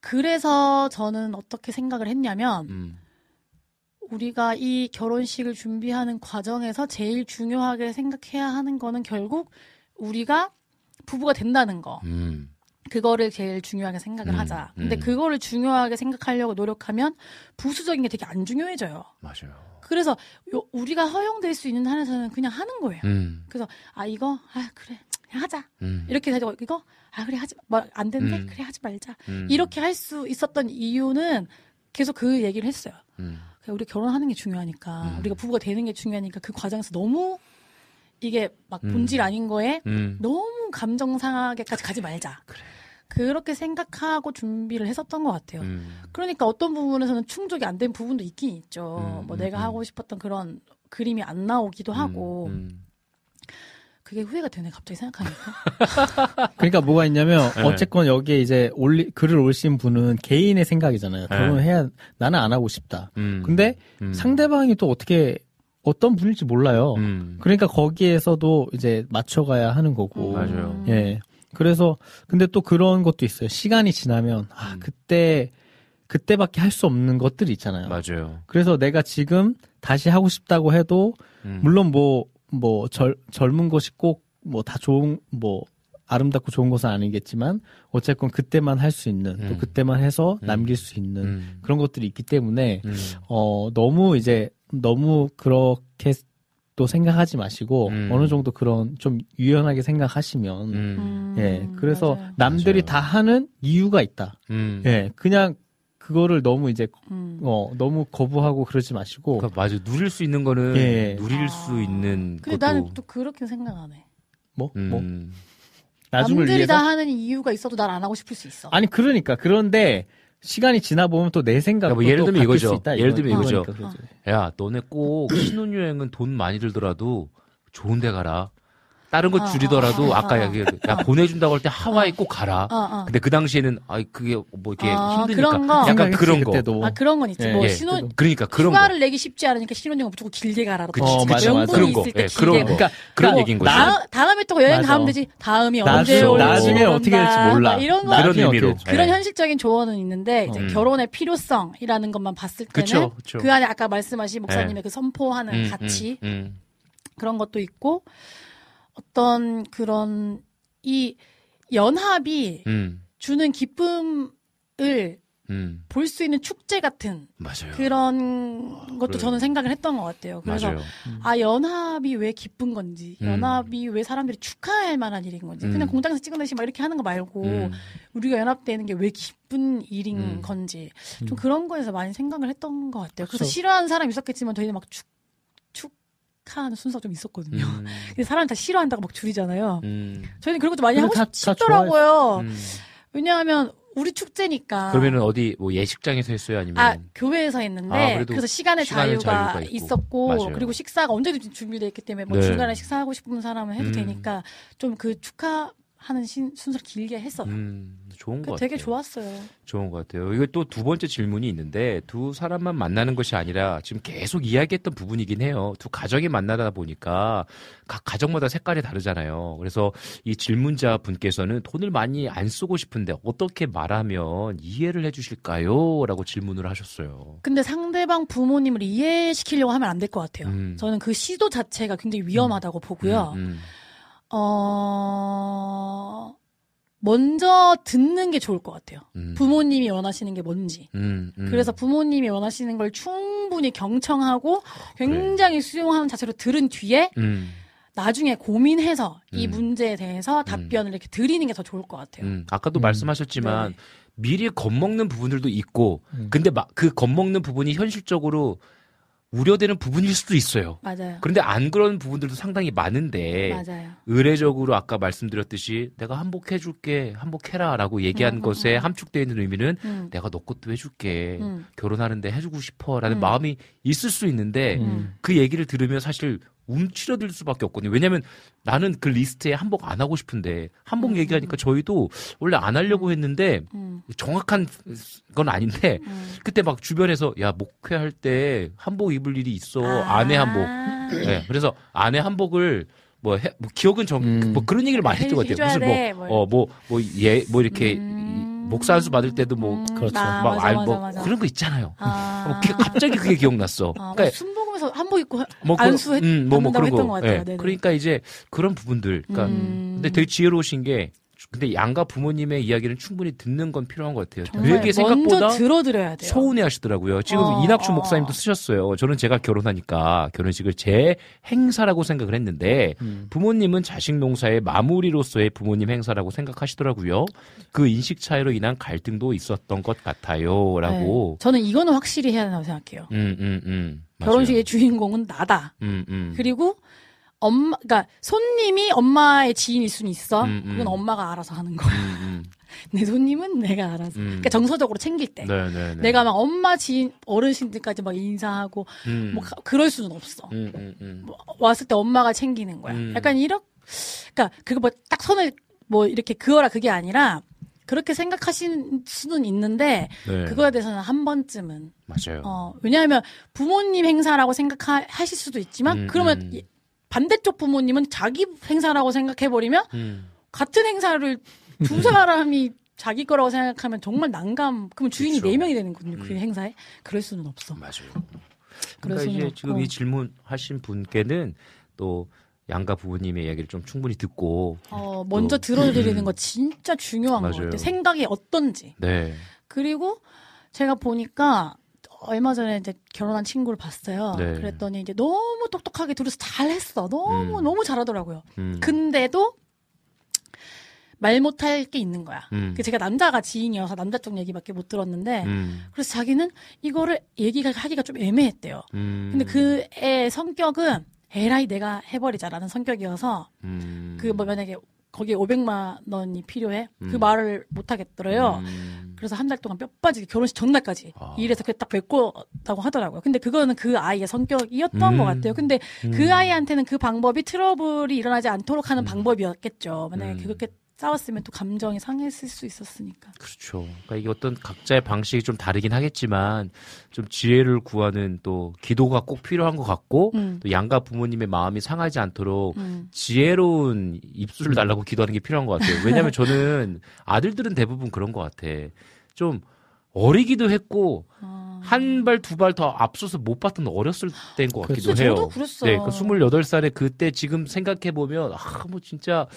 그래서 저는 어떻게 생각을 했냐면, 음, 우리가 이 결혼식을 준비하는 과정에서 제일 중요하게 생각해야 하는 거는 결국 우리가 부부가 된다는 거. 음, 그거를 제일 중요하게 생각을 음, 하자. 근데 음. 그거를 중요하게 생각하려고 노력하면 부수적인 게 되게 안 중요해져요. 맞아요. 그래서 요- 우리가 허용될 수 있는 한에서는 그냥 하는 거예요. 음, 그래서 아 이거 아 그래 그냥 하자 음, 이렇게 해서 이거 아 그래 하지 뭐안 된대 음. 그래 하지 말자 음, 이렇게 할 수 있었던 이유는 계속 그 얘기를 했어요. 음, 그냥 우리 결혼하는 게 중요하니까 음. 우리가 부부가 되는 게 중요하니까 그 과정에서 너무 이게 막 음. 본질 아닌 거에 음, 너무 감정 상하게까지 가지 말자. 그래. 그렇게 생각하고 준비를 했었던 것 같아요. 음. 그러니까 어떤 부분에서는 충족이 안 된 부분도 있긴 있죠. 음, 뭐 음, 내가 음. 하고 싶었던 그런 그림이 안 나오기도 하고 음. 그게 후회가 되네 갑자기 생각하니까. 그러니까 뭐가 있냐면 네. 어쨌건 여기에 이제 올리 글을 올신 분은 개인의 생각이잖아요. 네. 결혼을 해야 나는 안 하고 싶다. 음. 근데 음. 상대방이 또 어떻게 어떤 분일지 몰라요. 음. 그러니까 거기에서도 이제 맞춰가야 하는 거고. 맞아요. 예. 그래서 근데 또 그런 것도 있어요. 시간이 지나면 아 음. 그때 그때밖에 할 수 없는 것들이 있잖아요. 맞아요. 그래서 내가 지금 다시 하고 싶다고 해도 음. 물론 뭐 뭐 젊은 것이 꼭 뭐 다 좋은 뭐 아름답고 좋은 것은 아니겠지만 어쨌건 그때만 할 수 있는 또 음. 그때만 해서 음. 남길 수 있는 음. 그런 것들이 있기 때문에 음. 어 너무 이제 너무 그렇게 또 생각하지 마시고 음. 어느 정도 그런 좀 유연하게 생각하시면 음. 예 그래서 맞아요. 남들이 맞아요. 다 하는 이유가 있다 음. 예 그냥 그거를 너무 이제 음. 어 너무 거부하고 그러지 마시고 그러니까 맞아 누릴 수 있는 거는 예. 누릴 아. 수 있는 근데 것도 나는 또 그렇게 생각 안 해. 뭐뭐 음. 나중을 남들이 위해서 다 하는 이유가 있어도 난 안 하고 싶을 수 있어. 아니 그러니까 그런데 시간이 지나 보면 또 내 생각도 그러니까 뭐 예를 또 들면 이거죠. 수 있다, 예를 들면 이거죠. 그러니까 그러죠. 야 너네 꼭 신혼여행은 돈 많이 들더라도 좋은 데 가라. 다른 거 어, 줄이더라도 어, 어, 아까 어, 얘기 야 보내준다고 할 때 하와이 꼭 가라. 어, 어. 근데 그 당시에는 아 그게 뭐 이렇게 아, 힘드니까 그런 거? 약간 그런 거. 그때도. 아 그런 건 있지. 예, 뭐 예. 신혼 그러니까 그런 거. 휴가를 내기 쉽지 않으니까 신혼여행 무조건 길게 가라고. 그치, 어, 맞아, 맞아. 명분이 그런 거. 있을 때 예, 길게. 그런 거. 그러니까 그런 나- 얘기인 거죠. 다, 다음에 또 여행 맞아. 가면 되지. 다음이 언제 올지 나중에. 어떻게 될지 몰라. 막 이런 거. 그런 의미로. 그런 예. 현실적인 조언은 있는데 이제 음. 결혼의 필요성이라는 것만 봤을 때는. 그 안에 아까 말씀하신 목사님의 예. 그 선포하는 음, 가치 음, 음. 그런 것도 있고 어떤 그런 이 연합이 음, 주는 기쁨을 음, 볼수 있는 축제 같은 맞아요. 그런 것도 그래. 저는 생각을 했던 것 같아요. 그래서 맞아요. 아 연합이 왜 기쁜 건지, 음. 연합이 왜 사람들이 축하할 만한 일인 건지, 음. 그냥 공장에서 찍어내시 막 이렇게 하는 거 말고 음, 우리가 연합되는 게 왜 기쁜 일인 음. 건지 좀 그런 거에서 많이 생각을 했던 것 같아요. 그래서 그쵸. 싫어하는 사람이 있었겠지만 저희는 막 축, 축 하하는 순서가 좀 있었거든요. 음, 근데 사람 다 싫어한다고 막 줄이잖아요. 음, 저희는 그런 것도 많이 하고 다- 싶, 다 싶더라고요. 음. 왜냐하면 우리 축제니까. 그러면은 어디 뭐 예식장에서 했어요 아니면 아 교회에서 했는데 아, 그래서 시간의 시간의 자유가, 자유가. 있었고 맞아요. 그리고 식사가 언제든지 준비되어 있기 때문에 뭐 네. 중간에 식사하고 싶은 사람은 해도 음. 되니까 좀 그 축하하는 신- 순서를 길게 했어요. 음, 좋은 그것 되게 같아요. 좋았어요. 좋은 것 같아요. 이거 또 두 번째 질문이 있는데 두 사람만 만나는 것이 아니라 지금 계속 이야기했던 부분이긴 해요. 두 가정이 만나다 보니까 각 가정마다 색깔이 다르잖아요. 그래서 이 질문자 분께서는 돈을 많이 안 쓰고 싶은데 어떻게 말하면 이해를 해주실까요? 라고 질문을 하셨어요. 근데 상대방 부모님을 이해시키려고 하면 안 될 것 같아요. 음. 저는 그 시도 자체가 굉장히 위험하다고 보고요. 음, 음. 어, 먼저 듣는 게 좋을 것 같아요. 음. 부모님이 원하시는 게 뭔지. 음, 음. 그래서 부모님이 원하시는 걸 충분히 경청하고 굉장히 수용하는 자세로 들은 뒤에 음, 나중에 고민해서 이 음. 문제에 대해서 답변을 이렇게 드리는 게 더 좋을 것 같아요. 음. 아까도 음. 말씀하셨지만 네. 미리 겁먹는 부분들도 있고 음. 근데 막 그 겁먹는 부분이 현실적으로 우려되는 부분일 수도 있어요. 맞아요. 그런데 안 그런 부분들도 상당히 많은데 맞아요. 의례적으로 아까 말씀드렸듯이 내가 한복해 줄게 한복해라라고 얘기한 음, 음, 것에 음. 함축되어 있는 의미는 음. 내가 너 것도 해줄게 음. 결혼하는데 해주고 싶어라는 음. 마음이 있을 수 있는데 음. 그 얘기를 들으면 사실 움츠러들 수밖에 없거든요. 왜냐하면 나는 그 리스트에 한복 안 하고 싶은데 한복 음, 얘기하니까 저희도 원래 안 하려고 했는데 음. 정확한 건 아닌데 음. 그때 막 주변에서 야 목회할 때 한복 입을 일이 있어 아. 아내 한복 네, 그래서 아내 한복을 뭐, 해, 뭐 기억은 정, 음. 뭐 그런 얘기를 많이 했던 것 같아요. 무슨 돼, 뭐, 뭐 어, 뭐, 뭐, 예, 뭐 이렇게 음. 이 목사 한수 받을 때도 뭐, 음, 그렇죠. 아, 막, 맞아, 알, 맞아, 뭐 맞아. 그런 거 있잖아요. 아. 뭐 그게 갑자기 그게 기억났어. 아, 뭐 그러니까 순 복음에서 한복 입고 뭐 그- 안수 했, 음, 뭐, 뭐 그런 했던 거. 것 같아요. 예. 네네. 그러니까 이제 그런 부분들. 그러니까 음. 근데 되게 지혜로우신 게 근데 양가 부모님의 이야기를 충분히 듣는 건 필요한 것 같아요. 되게 생각보다 먼저 들어드려야 돼요. 서운해 하시더라고요. 지금 어, 이낙춘 어. 목사님도 쓰셨어요. 저는 제가 결혼하니까 결혼식을 제 행사라고 생각을 했는데 음. 부모님은 자식 농사의 마무리로서의 부모님 행사라고 생각하시더라고요. 그 인식 차이로 인한 갈등도 있었던 것 같아요. 라고. 네. 저는 이거는 확실히 해야 된다고 생각해요. 음, 음, 음. 결혼식의 주인공은 나다. 음, 음. 그리고 엄마, 그러니까 손님이 엄마의 지인일 수는 있어. 음, 음. 그건 엄마가 알아서 하는 거. 음, 음. 내 손님은 내가 알아서. 음. 그러니까 정서적으로 챙길 때. 네 네 네. 내가 막 엄마 지인 어르신들까지 막 인사하고 음. 뭐 가- 그럴 수는 없어. 뭐 왔을 때 엄마가 챙기는 거야. 음. 약간 이렇 그러니까 그거 뭐 딱 선을 뭐 이렇게 그어라 그게 아니라 그렇게 생각하실 수는 있는데 네. 그거에 대해서는 한 번쯤은 맞아요. 어 왜냐하면 부모님 행사라고 생각하실 수도 있지만 음, 그러면 음. 이- 반대쪽 부모님은 자기 행사라고 생각해 버리면 음. 같은 행사를 두 사람이 자기 거라고 생각하면 정말 난감. 그러면 주인이. 네 명이 되는 거든요. 그 음. 행사에 그럴 수는 없어. 맞아요. 그러니까 이제 없고. 지금 이 질문하신 분께는 또 양가 부모님의 이야기를 좀 충분히 듣고 어, 먼저 또- 들어드리는 음. 거 진짜 중요한 것 맞아요. 같아요. 생각이 어떤지. 네. 그리고 제가 보니까 얼마 전에 이제 결혼한 친구를 봤어요. 네. 그랬더니 이제 너무 똑똑하게 둘이서 잘했어. 너무 음. 너무 잘하더라고요. 음. 근데도 말 못할 게 있는 거야. 음. 그 제가 남자가 지인이어서 남자 쪽 얘기밖에 못 들었는데 음. 그래서 자기는 이거를 얘기가 하기가 좀 애매했대요. 음. 근데 그애 성격은 에라이 내가 해버리자라는 성격이어서 음. 그뭐 만약에 거기에 500만 원이 필요해 그 음. 말을 못 하겠더래요. 음. 그래서 한 달 동안 뼈 빠지게 결혼식 전날까지 아. 일해서 그딱 뵙고다고 하더라고요. 근데 그거는 그 아이의 성격이었던 음. 것 같아요. 근데 음. 그 아이한테는 그 방법이 트러블이 일어나지 않도록 하는 방법이었겠죠. 만약에 음. 그렇게 싸웠으면 또 감정이 상했을 수 있었으니까. 그렇죠. 그러니까 이게 어떤 각자의 방식이 좀 다르긴 하겠지만 좀 지혜를 구하는 또 기도가 꼭 필요한 것 같고 음. 또 양가 부모님의 마음이 상하지 않도록 음. 지혜로운 입술을 달라고 기도하는 게 필요한 것 같아요. 왜냐하면 저는 아들들은 대부분 그런 것 같아. 좀 어리기도 했고 아. 한발 두 발 더 앞서서 못 봤던 어렸을 때인 것 같기도 해요. 저도 그랬어요. 네, 그 28살에 그때 지금 생각해 보면 아, 뭐 진짜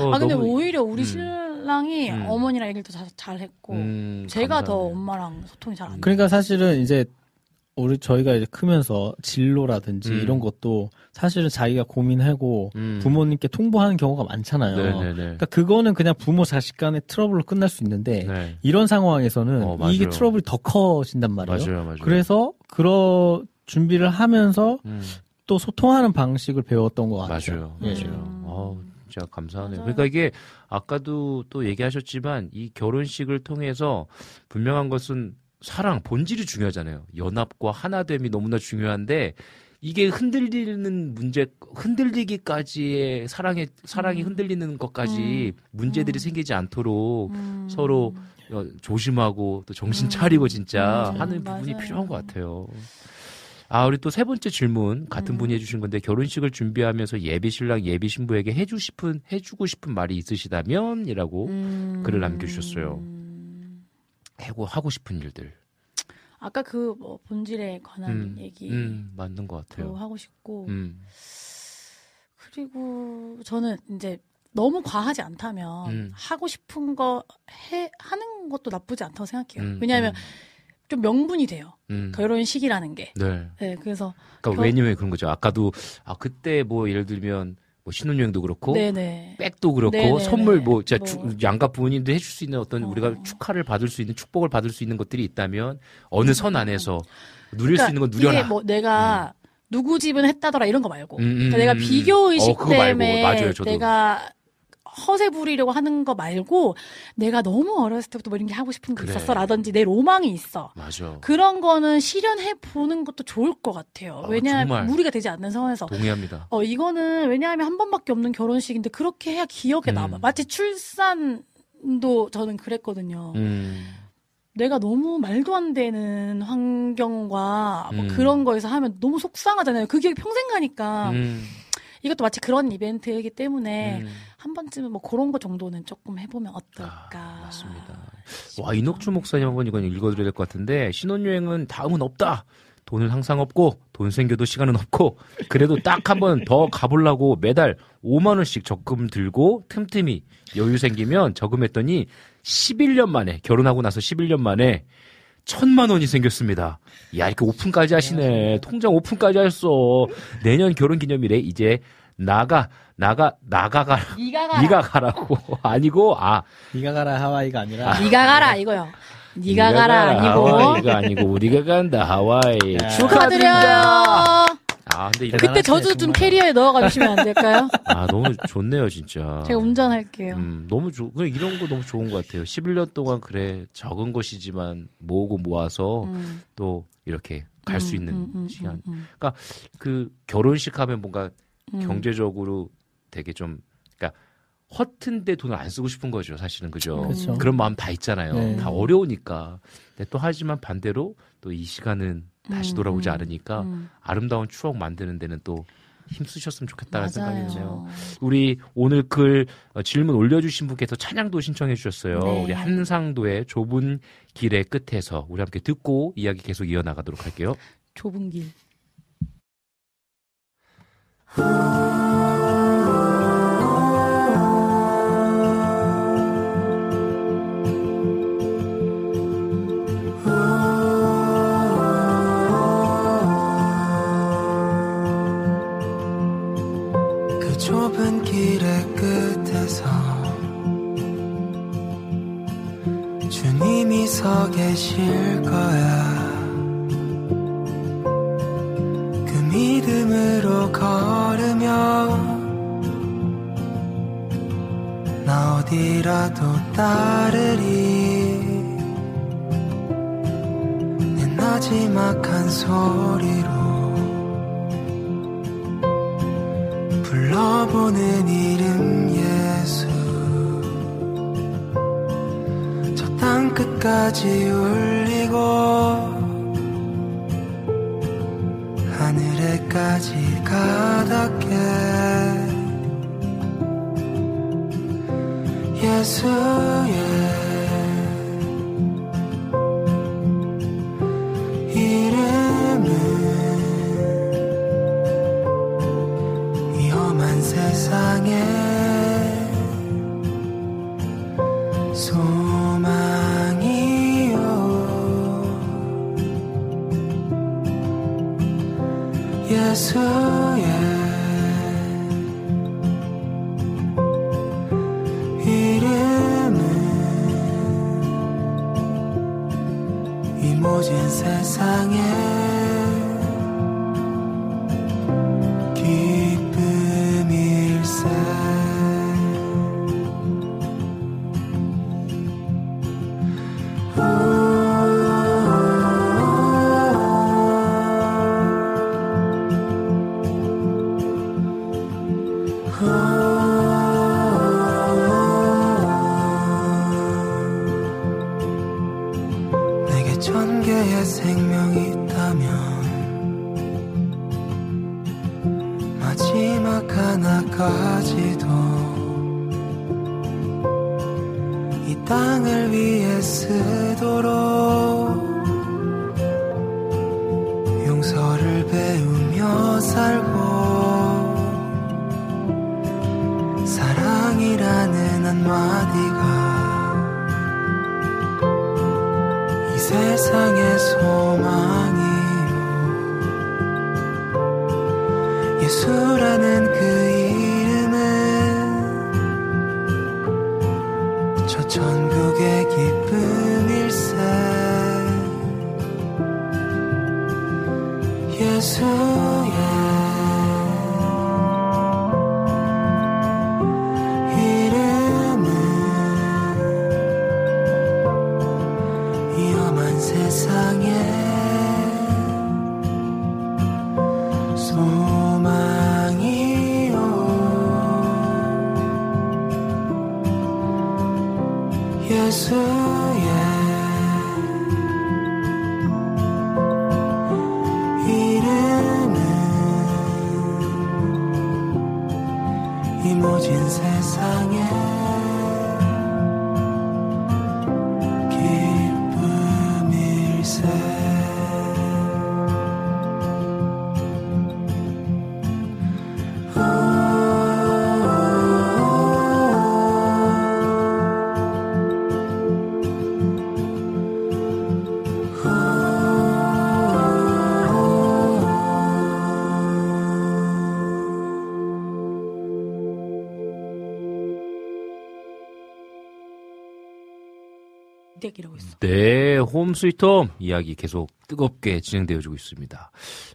어, 아 근데 너무- 오히려 우리 음. 신랑이 음. 어머니랑 얘기를 더 자- 잘했고 음, 제가 더 감사하네요. 엄마랑 소통이 잘 안 돼. 그러니까 사실은 이제 우리 저희가 이제 크면서 진로라든지 음. 이런 것도 사실은 자기가 고민하고 음. 부모님께 통보하는 경우가 많잖아요. 네네네. 그러니까 그거는 그냥 부모 자식 간의 트러블로 끝날 수 있는데 네. 이런 상황에서는 어. 이게 트러블이 더 커진단 말이에요. 맞아요, 맞아요. 그래서 그런 준비를 하면서 음, 또 소통하는 방식을 배웠던 것 같아요. 맞아요, 예. 맞아요. 어, 진짜 감사하네요. 맞아요. 그러니까 이게 아까도 또 얘기하셨지만 이 결혼식을 통해서 분명한 것은 사랑 본질이 중요하잖아요. 연합과 하나됨이 너무나 중요한데 이게 흔들리는 문제 흔들리기까지의 사랑의 사랑이 음. 흔들리는 것까지 문제들이 음. 생기지 않도록 음. 서로 어, 조심하고 또 정신 음. 차리고 진짜 음, 하는 맞아요. 부분이 필요한 것 같아요. 아, 우리 또 세 번째 질문 같은 음. 분이 해주신 건데 결혼식을 준비하면서 예비 신랑 예비 신부에게 해주 싶은 해주고 싶은 말이 있으시다면이라고 음. 글을 남겨주셨어요. 해고 하고 싶은 일들. 아까 그 뭐 본질에 관한 음, 얘기 음, 맞는 것도 같아요. 하고 싶고 음, 그리고 저는 이제 너무 과하지 않다면 음. 하고 싶은 거 해 하는 것도 나쁘지 않다고 생각해요. 음, 왜냐하면 좀 명분이 돼요. 음, 음. 결혼식이라는 게. 네. 네, 그래서 그러니까 결- 왜냐면 그런 거죠. 아까도 아 그때 뭐 예를 들면 뭐 신혼여행도 그렇고 네네. 백도 그렇고 네네네. 선물 뭐 진짜 뭐. 주- 양가 부모님도 해줄 수 있는 어떤 어. 우리가 축하를 받을 수 있는 축복을 받을 수 있는 것들이 있다면 어느 선 안에서 누릴 그러니까 수 있는 건 누려라. 이게 뭐 내가 누구 집은 했다더라 이런 거 말고. 음, 음, 그러니까 내가 음, 비교 의식 어. 때문에 맞아요, 저도. 내가 허세 부리려고 하는 거 말고 내가 너무 어렸을 때부터 뭐 이런 게 하고 싶은 게 그래. 있었어라든지 내 로망이 있어. 맞아. 그런 거는 실현해 보는 것도 좋을 것 같아요. 아, 왜냐하면 정말. 무리가 되지 않는 상황에서. 동의합니다. 어, 이거는 왜냐하면 한 번밖에 없는 결혼식인데 그렇게 해야 기억에 음. 남아. 마치 출산도 저는 그랬거든요. 음. 내가 너무 말도 안 되는 환경과 뭐 음. 그런 거에서 하면 너무 속상하잖아요. 그 기억이 평생 가니까. 음. 이것도 마치 그런 이벤트이기 때문에 음. 한 번쯤은 뭐 그런 거 정도는 조금 해보면 어떨까. 아, 맞습니다. 와 이녹주 목사님 한번 이건 읽어드려야 될 것 같은데 신혼여행은 다음은 없다. 돈은 항상 없고 돈 생겨도 시간은 없고 그래도 딱 한 번 더 가보려고 매달 5만 원씩 적금 들고 틈틈이 여유 생기면 저금했더니 11년 만에 결혼하고 나서 11년 만에 천만 원이 생겼습니다. 야 이렇게 오픈까지 하시네. 통장 오픈까지 하셨어. 내년 결혼 기념일에 이제 나가 나가 나가가 네가 가라. 네가 가라고 아니고 아 네가 가라 하와이가 아니라 네가 가라 이거요. 네가 가라 아니고 하와이가 아니고 우리가 간다 하와이 축하드려요. 축하드립니다. 아, 근데 이런- 그때 저도 좀 캐리어에 넣어가 주시면 안 될까요? 아, 너무 좋네요, 진짜. 제가 운전할게요. 음, 너무 좋, 그냥 이런 거 너무 좋은 것 같아요. 11년 동안 그래, 적은 것이지만 모으고 모아서 음. 또 이렇게 갈수 음, 있는 음, 음, 시간. 음, 음. 그러니까 그 결혼식 하면 뭔가 음. 경제적으로 되게 좀, 그러니까 허튼데 돈을 안 쓰고 싶은 거죠, 사실은 그죠? 그렇죠. 런 마음 다 있잖아요. 네. 다 어려우니까. 근데 또 하지만 반대로 또 이 시간은 다시 음, 돌아오지 음, 않으니까 음. 아름다운 추억 만드는 데는 또 힘쓰셨으면 좋겠다는 생각이. 드네요. 우리 오늘 글 어, 질문 올려주신 분께서 찬양도 신청해 주셨어요. 네. 우리 한상도의 좁은 길의 끝에서 우리 함께 듣고 이야기 계속 이어나가도록 할게요. 좁은 길. 그 좁은 길의 끝에서 주님이 서 계실 거야 믿음으로 걸으며 나 어디라도 따르리. 내 나지막한 소리로 불러보는 이름 예수. 저 땅 끝까지 울리고 하늘에까지 가닿게. 예수의 이름은 위험한 세상에 했어. 네, 홈 스위트홈 이야기 계속 뜨겁게 진행되어지고 있습니다.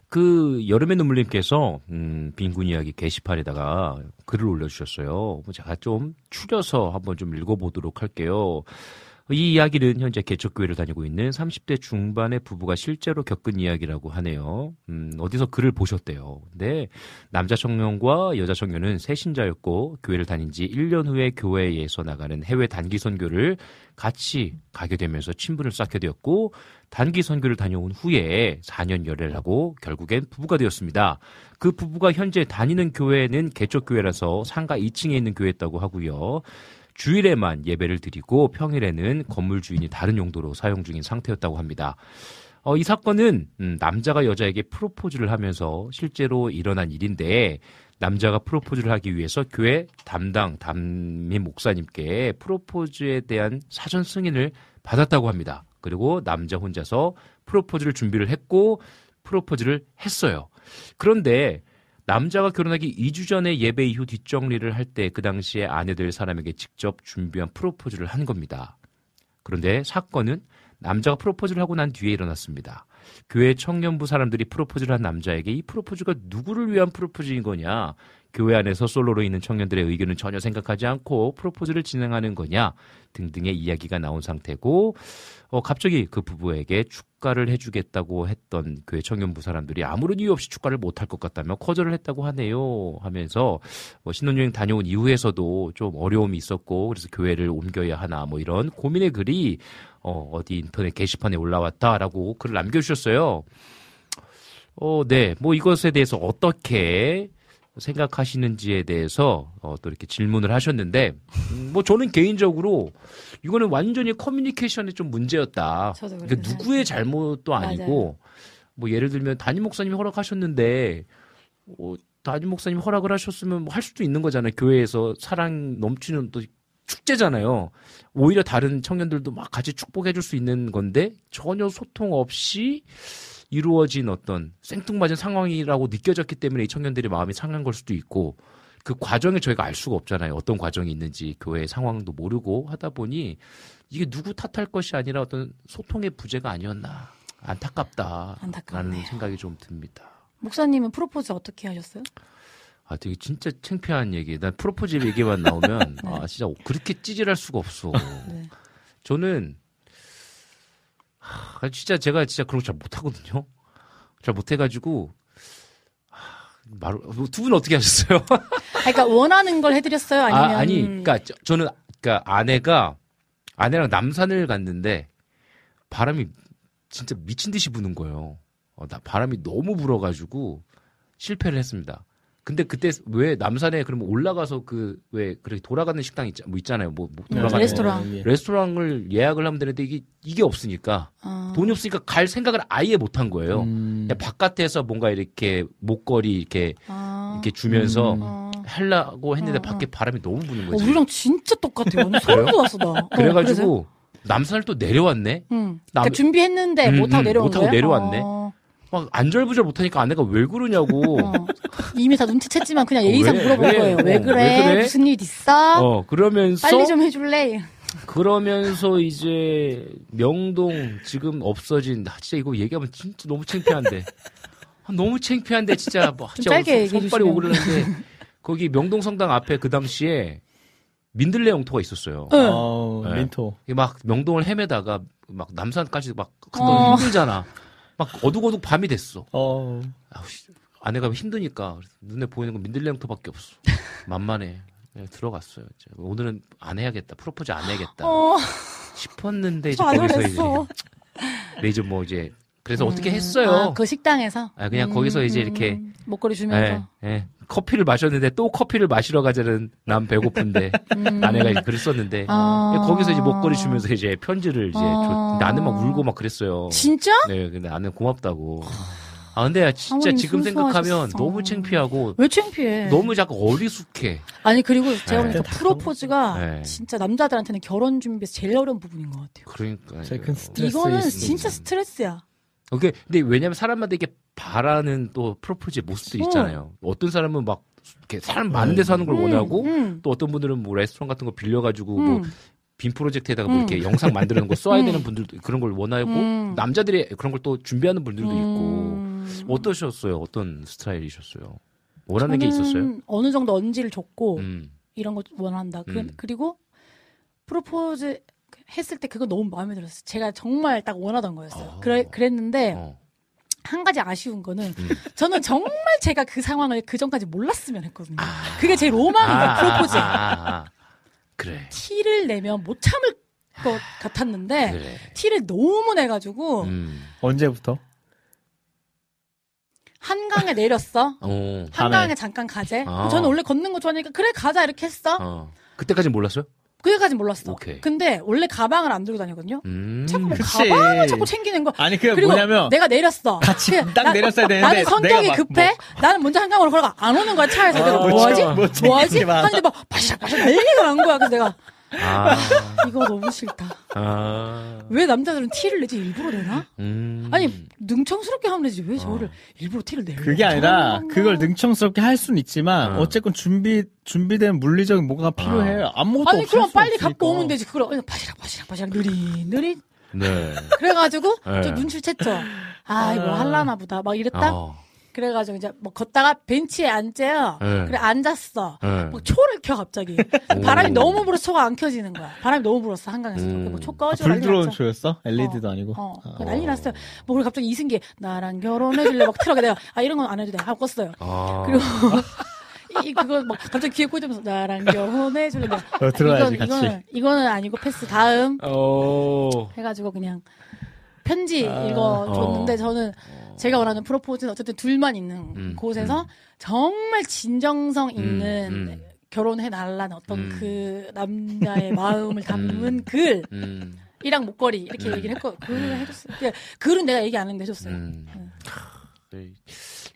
그 여름의 눈물님께서 음, 빈군 이야기 게시판에다가 글을 올려주셨어요. 뭐 제가 좀 추려서 한번 좀 읽어보도록 할게요. 이 이야기는 현재 개척교회를 다니고 있는 30대 중반의 부부가 실제로 겪은 이야기라고 하네요. 음, 어디서 글을 보셨대요. 근데 남자 청년과 여자 청년은 새신자였고 교회를 다닌 지 1년 후에 교회에서 나가는 해외 단기 선교를 같이 가게 되면서 친분을 쌓게 되었고 단기 선교를 다녀온 후에 4년 열애를 하고 결국엔 부부가 되었습니다. 그 부부가 현재 다니는 교회는 개척교회라서 상가 2층에 있는 교회였다고 하고요. 주일에만 예배를 드리고 평일에는 건물 주인이 다른 용도로 사용 중인 상태였다고 합니다. 어, 이 사건은 음, 남자가 여자에게 프로포즈를 하면서 실제로 일어난 일인데 남자가 프로포즈를 하기 위해서 교회 담당 담임 목사님께 프로포즈에 대한 사전 승인을 받았다고 합니다. 그리고 남자 혼자서 프로포즈를 준비를 했고 프로포즈를 했어요. 그런데 남자가 결혼하기 2주 전에 예배 이후 뒷정리를 할 때 그 당시에 아내 될 사람에게 직접 준비한 프로포즈를 한 겁니다. 그런데 사건은 남자가 프로포즈를 하고 난 뒤에 일어났습니다. 교회 청년부 사람들이 프로포즈를 한 남자에게 이 프로포즈가 누구를 위한 프로포즈인 거냐? 교회 안에서 솔로로 있는 청년들의 의견은 전혀 생각하지 않고 프로포즈를 진행하는 거냐? 등등의 이야기가 나온 상태고 어, 갑자기 그 부부에게 축가를 해주겠다고 했던 교회 청년부 사람들이 아무런 이유 없이 축가를 못할 것 같다며 거절을 했다고 하네요. 하면서 뭐 신혼여행 다녀온 이후에서도 좀 어려움이 있었고 그래서 교회를 옮겨야 하나 뭐 이런 고민의 글이 어, 어디 인터넷 게시판에 올라왔다라고 글을 남겨주셨어요. 어, 네. 뭐 이것에 대해서 어떻게 생각하시는지에 대해서 어, 또 이렇게 질문을 하셨는데 음, 뭐 저는 개인적으로 이거는 완전히 커뮤니케이션의 좀 문제였다. 그러니까 누구의 잘못도 아니고 뭐 예를 들면 담임 목사님이 허락하셨는데 어, 담임 목사님이 허락을 하셨으면 뭐 할 수도 있는 거잖아요. 교회에서 사랑 넘치는 또 축제잖아요. 오히려 다른 청년들도 막 같이 축복해 줄 수 있는 건데 전혀 소통 없이 이루어진 어떤 생뚱맞은 상황이라고 느껴졌기 때문에 이 청년들의 마음이 상한 걸 수도 있고 그 과정을 저희가 알 수가 없잖아요. 어떤 과정이 있는지 교회 상황도 모르고 하다 보니 이게 누구 탓할 것이 아니라 어떤 소통의 부재가 아니었나 안타깝다. 안타깝네요. 라는 생각이 좀 듭니다. 목사님은 프로포즈 어떻게 하셨어요? 아, 되게 진짜 창피한 얘기. 난 프로포즈 얘기만 나오면 아, 진짜 그렇게 찌질할 수가 없어. 네. 저는 하, 진짜 제가 진짜 그런 거 잘 못하거든요. 잘 못해가지고 말, 두분 어떻게 하셨어요? 아, 그러니까 원하는 걸 해드렸어요? 아니면 아, 아니, 그러니까 저, 저는 그러니까 아내가 아내랑 남산을 갔는데 바람이 진짜 미친 듯이 부는 거예요. 어, 나 바람이 너무 불어가지고 실패를 했습니다. 근데 그때 왜 남산에 그러면 올라가서 그 왜 그렇게 돌아가는 식당 있, 뭐 있잖아요. 뭐, 뭐 음, 돌아가는 레스토랑. 예. 레스토랑을 예약을 하면 되는데 이게 이게 없으니까 아, 돈이 없으니까 갈 생각을 아예 못 한 거예요. 음, 그냥 바깥에서 뭔가 이렇게 목걸이 이렇게 아, 이렇게 주면서 음. 어. 하려고 했는데 어, 밖에 어. 바람이 너무 부는 어, 거지. 우리랑 진짜 똑같아요. 완전 소름 돋았어 나. 어? 그래가지고 남산을 또 내려왔네. 응. 남- 그러니까 준비했는데 음, 못하고 음, 내려온 못하고 거예요? 내려왔네. 어, 막 안절부절 못하니까 아내가 왜 그러냐고. 어. 이미 다 눈치챘지만 그냥 예의상 왜, 물어본 왜? 거예요. 왜 어, 그래? 왜 그래? 무슨 일 있어? 어 그러면서 빨리 좀 해줄래? 그러면서 이제 명동 지금 없어진 아, 진짜 이거 얘기하면 진짜 너무 창피한데 아, 너무 창피한데 진짜 뭐좀 진짜 짧게 얘기해 손발이. 오그르는데 거기 명동 성당 앞에 그 당시에 민들레 영토가 있었어요. 응. 어, 네. 민토. 막 명동을 헤매다가 막 남산까지 막 어. 힘들잖아. 막 어둑어둑 밤이 됐어. 어, 아우, 씨, 아내가 힘드니까 눈에 보이는 건 민들레 영토밖에 없어. 만만해. 그냥 들어갔어요. 이제. 오늘은 안 해야겠다. 프로포즈 안 해야겠다. 어, 싶었는데 이제 저 거기서 이제 이제 뭐 이제 그래서 어떻게 했어요. 아, 그 식당에서? 아, 그냥 거기서 이제 이렇게 목걸이 예, 주면서. 예. 커피를 마셨는데 또 커피를 마시러 가자는 난 배고픈데 음. 아내가 이제 그랬었는데 아. 예, 거기서 이제 목걸이 주면서 이제 편지를 이제 아. 줘. 근데 아내 막 울고 막 그랬어요. 진짜? 네, 근데 아내 고맙다고. 아 근데 진짜 지금 생각하면 순수하셨어. 너무 창피하고 왜 창피해? 너무 자꾸 어리숙해. 아니 그리고 제가 네. 보니까 프로포즈가 네. 진짜 남자들한테는 결혼 준비에서 제일 어려운 부분인 것 같아요. 그러니까 제일 큰 스트레스. 이거는 있습니다. 진짜 스트레스야. 오케이. 근데 왜냐면 사람마다 이게 바라는 또 프로포즈의 모습도 있잖아요. 어떤 사람은 막 이렇게 사람 많은 데서 하는 걸 음, 원하고 음. 또 어떤 분들은 뭐 레스토랑 같은 거 빌려가지고 뭐 음. 빔 프로젝트에다가 뭐 음. 이렇게 영상 만드는 거 써야 음. 되는 분들도 그런 걸 원하고 음. 남자들이 그런 걸 또 준비하는 분들도 있고 음. 어떠셨어요? 어떤 스타일이셨어요? 원하는 게 있었어요? 어느 정도 언지를 줬고 음. 이런 거 원한다. 그, 음. 그리고 프로포즈 했을 때 그거 너무 마음에 들었어요. 제가 정말 딱 원하던 거였어요. 어. 그래, 그랬는데 어. 한 가지 아쉬운 거는 음. 저는 정말 제가 그 상황을 그 전까지 몰랐으면 했거든요. 그게 제 로망인 거예요. 프로포즈. 아, 아, 아. 그래. 티를 내면 못 참을 것 같았는데 그래. 티를 너무 내가지고 음. 언제부터? 한강에 내렸어. 어. 한강에 잠깐 가재. 아. 저는 원래 걷는 거 좋아하니까 그래 가자 이렇게 했어. 어. 그때까지 몰랐어요? 그게까지 몰랐어. 오케이. 근데 원래 가방을 안 들고 다니거든요. 음. 자꾸 뭐 그치. 가방을 자꾸 챙기는 거. 아니 그게 그리고 뭐냐면 내가 내렸어. 같이 딱 나- 내렸어야 되는데 나는 성격이 급해. 나는 먼저 한강으로 걸어가 안 오는 거야 차에서. 아, 내가 뭐하지? 챙기지 마. 하는데 막 바시락 바시락 난리가 난 거야. 그래서 내가 아. 이거 너무 싫다. 아. 왜 남자들은 티를 내지 일부러 내나? 음. 아니 능청스럽게 하면 되지 왜 저를 어. 일부러 티를 내려? 그게 아니라 그걸 능청스럽게 할 수는 있지만 어. 어쨌건 준비 준비된 물리적인 뭐가 필요해. 아무것도 아니 그럼 수 빨리 없으니까. 갖고 오면 되지. 그걸 바시락 바시락 바시락 느리 느리. 네. 그래가지고 네. 저 눈치를 챘죠. 아 이거 할라나 보다. 막 이랬다. 어. 그래가지고 이제 뭐 걷다가 벤치에 앉재요. 네. 그래 앉았어. 네. 막 초를 켜 갑자기. 오. 바람이 너무 불어서 초가 안 켜지는 거야. 바람이 너무 불었어 한강에서. 음. 뭐초 아, 꺼져 불 난리 들어온 났죠. 초였어? LED도 아니고. 어, 아. 난리 났어요. 뭐 그리고 갑자기 이승기 나랑 결혼해줄래 막 틀어가 내가 아 이런 건 안 해도 돼 하고 껐어요. 아. 그리고 이, 이 그거 막 갑자기 귀에 꽂으면서 나랑 결혼해줄래 내가 어, 들어야지 이건, 같이. 이거는 이거는 아니고 패스 다음 어. 해가지고 그냥 편지 아. 읽어줬는데 어. 저는 제가 원하는 프로포즈는 어쨌든 둘만 있는 음, 곳에서 정말 진정성 있는 음. 결혼해 달라는 어떤 음. 그 남자의 마음을 담은 글 이랑 음. 목걸이 이렇게 음. 얘기를 했고 글을 해줬어요. 근데 글은 내가 얘기 안 했는데 해줬어요. 음. 네. 네.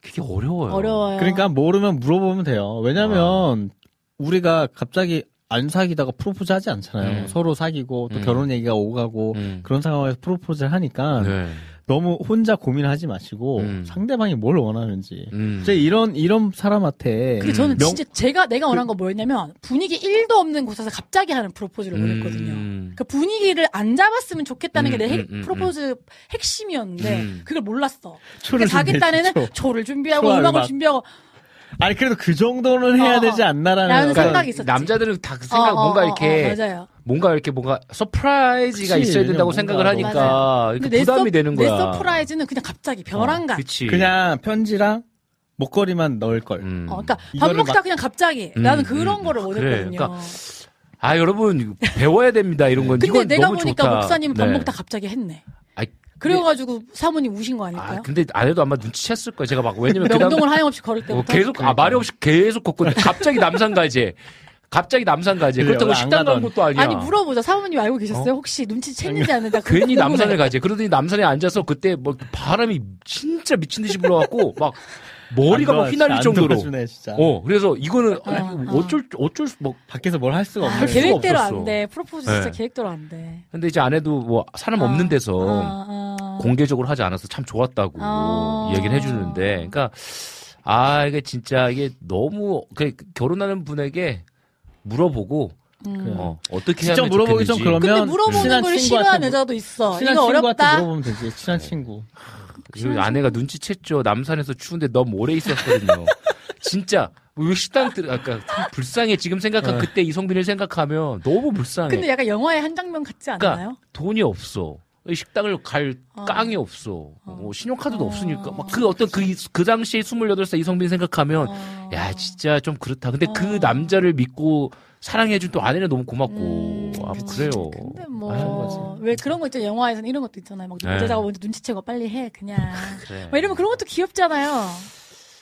그게 어려워요. 어려워요. 그러니까 모르면 물어보면 돼요. 왜냐면 우리가 갑자기 안 사귀다가 프로포즈 하지 않잖아요. 음. 서로 사귀고 또 음. 결혼 얘기가 오가고 음. 그런 상황에서 프로포즈를 하니까 네. 너무 혼자 고민하지 마시고 음. 상대방이 뭘 원하는지. 음. 제 이런 이런 사람한테 근데 저는 명- 진짜 제가 내가 원한 건 뭐였냐면 분위기 1도 없는 곳에서 갑자기 하는 프로포즈를 원했거든요. 음. 그 분위기를 안 잡았으면 좋겠다는 게내 음, 음, 음, 프로포즈 핵심이었는데 음. 그걸 몰랐어. 그러니까 자기 딴에는. 초를 준비하고 음악을 음악. 준비하고 아니 그래도 그 정도는 해야 어, 되지 않나라는 라는 어떤- 생각이 있었지. 남자들은 다 그 생각 어, 어, 뭔가 어, 이렇게 어, 맞아요. 뭔가 이렇게 뭔가 surprise가 그치, 있어야 된다고 생각을 뭐. 하니까 내 부담이 서- 되는 내 거야. surprise는 그냥 갑자기. 그치. 그냥 편지랑 목걸이만 넣을 걸. 음. 어, 그러니까 밥 먹다 막- 그냥 갑자기 음, 나는 그런 음. 거를 아, 원했거든요. 그래. 그러니까 아 여러분 배워야 됩니다 이런 건. 근데 이건 내가 너무 보니까 좋다. 목사님 밥 네. 먹다 갑자기 했네. 그래가지고 사모님 우신 거 아닐까요? 아 근데 안 해도 아마 눈치챘을 거야. 제가 막 왜냐면 그 다음 명동을 하염없이 걸을 어, 때부터 계속 아 말이 없이 계속 걷고 갑자기 남산 가재. 갑자기 남산. 그래, 그렇다고 식당 간 가던. 것도 아니야. 아니 물어보자 사모님 알고 계셨어요? 혹시 눈치 챘는지 않는다. 괜히 남산을 가재. 그러더니 남산에 앉아서 그때 뭐 바람이 진짜 미친 듯이 불어갖고 막 머리가 막 휘날릴 정도로. 도와주네, 진짜. 어, 그래서 이거는 어, 아니, 어. 어쩔 어쩔 수 뭐. 밖에서 뭘 할 수가 아, 없네. 할 수가 계획대로 없었어. 안 돼. 프로포즈 진짜 네. 계획대로 안 돼. 근데 이제 아내도 뭐 사람 없는 아, 데서 아, 아. 공개적으로 하지 않아서 참 좋았다고 아. 얘기를 해주는데, 그러니까 아 이게 진짜 이게 너무 그 결혼하는 분에게 물어보고 음. 어, 어떻게 직접 물어보기 좀 좋겠는지. 근데 그러면 물어보는 친한 걸 친구한테 싫어하는 물- 여자도 있어. 친한 이거 친구한테 어렵다. 물어보면 되지. 친한 친구. 그리고 아내가 눈치챘죠. 남산에서 추운데 너무 오래 있었거든요. 진짜 왜 식당 들 아까 참 불쌍해 지금 생각한 어. 그때 이성빈을 생각하면 너무 불쌍해. 근데 약간 영화의 한 장면 같지 않나요? 그러니까 돈이 없어. 이 식당을 갈 어. 깡이 없어. 뭐 신용카드도 어. 없으니까 막 그 어떤 그, 이- 그 당시에 28살 이성빈 생각하면 어. 야 진짜 좀 그렇다. 근데 어. 그 남자를 믿고 사랑해준 또 아내는 너무 고맙고 음, 아 그치. 그래요. 근데 아유, 뭐왜 그런 거 있죠 영화에서는 이런 것도 있잖아요. 막 네. 여자가 먼저 눈치채고 빨리 해 그냥. 그래. 막 이러면 그런 것도 귀엽잖아요.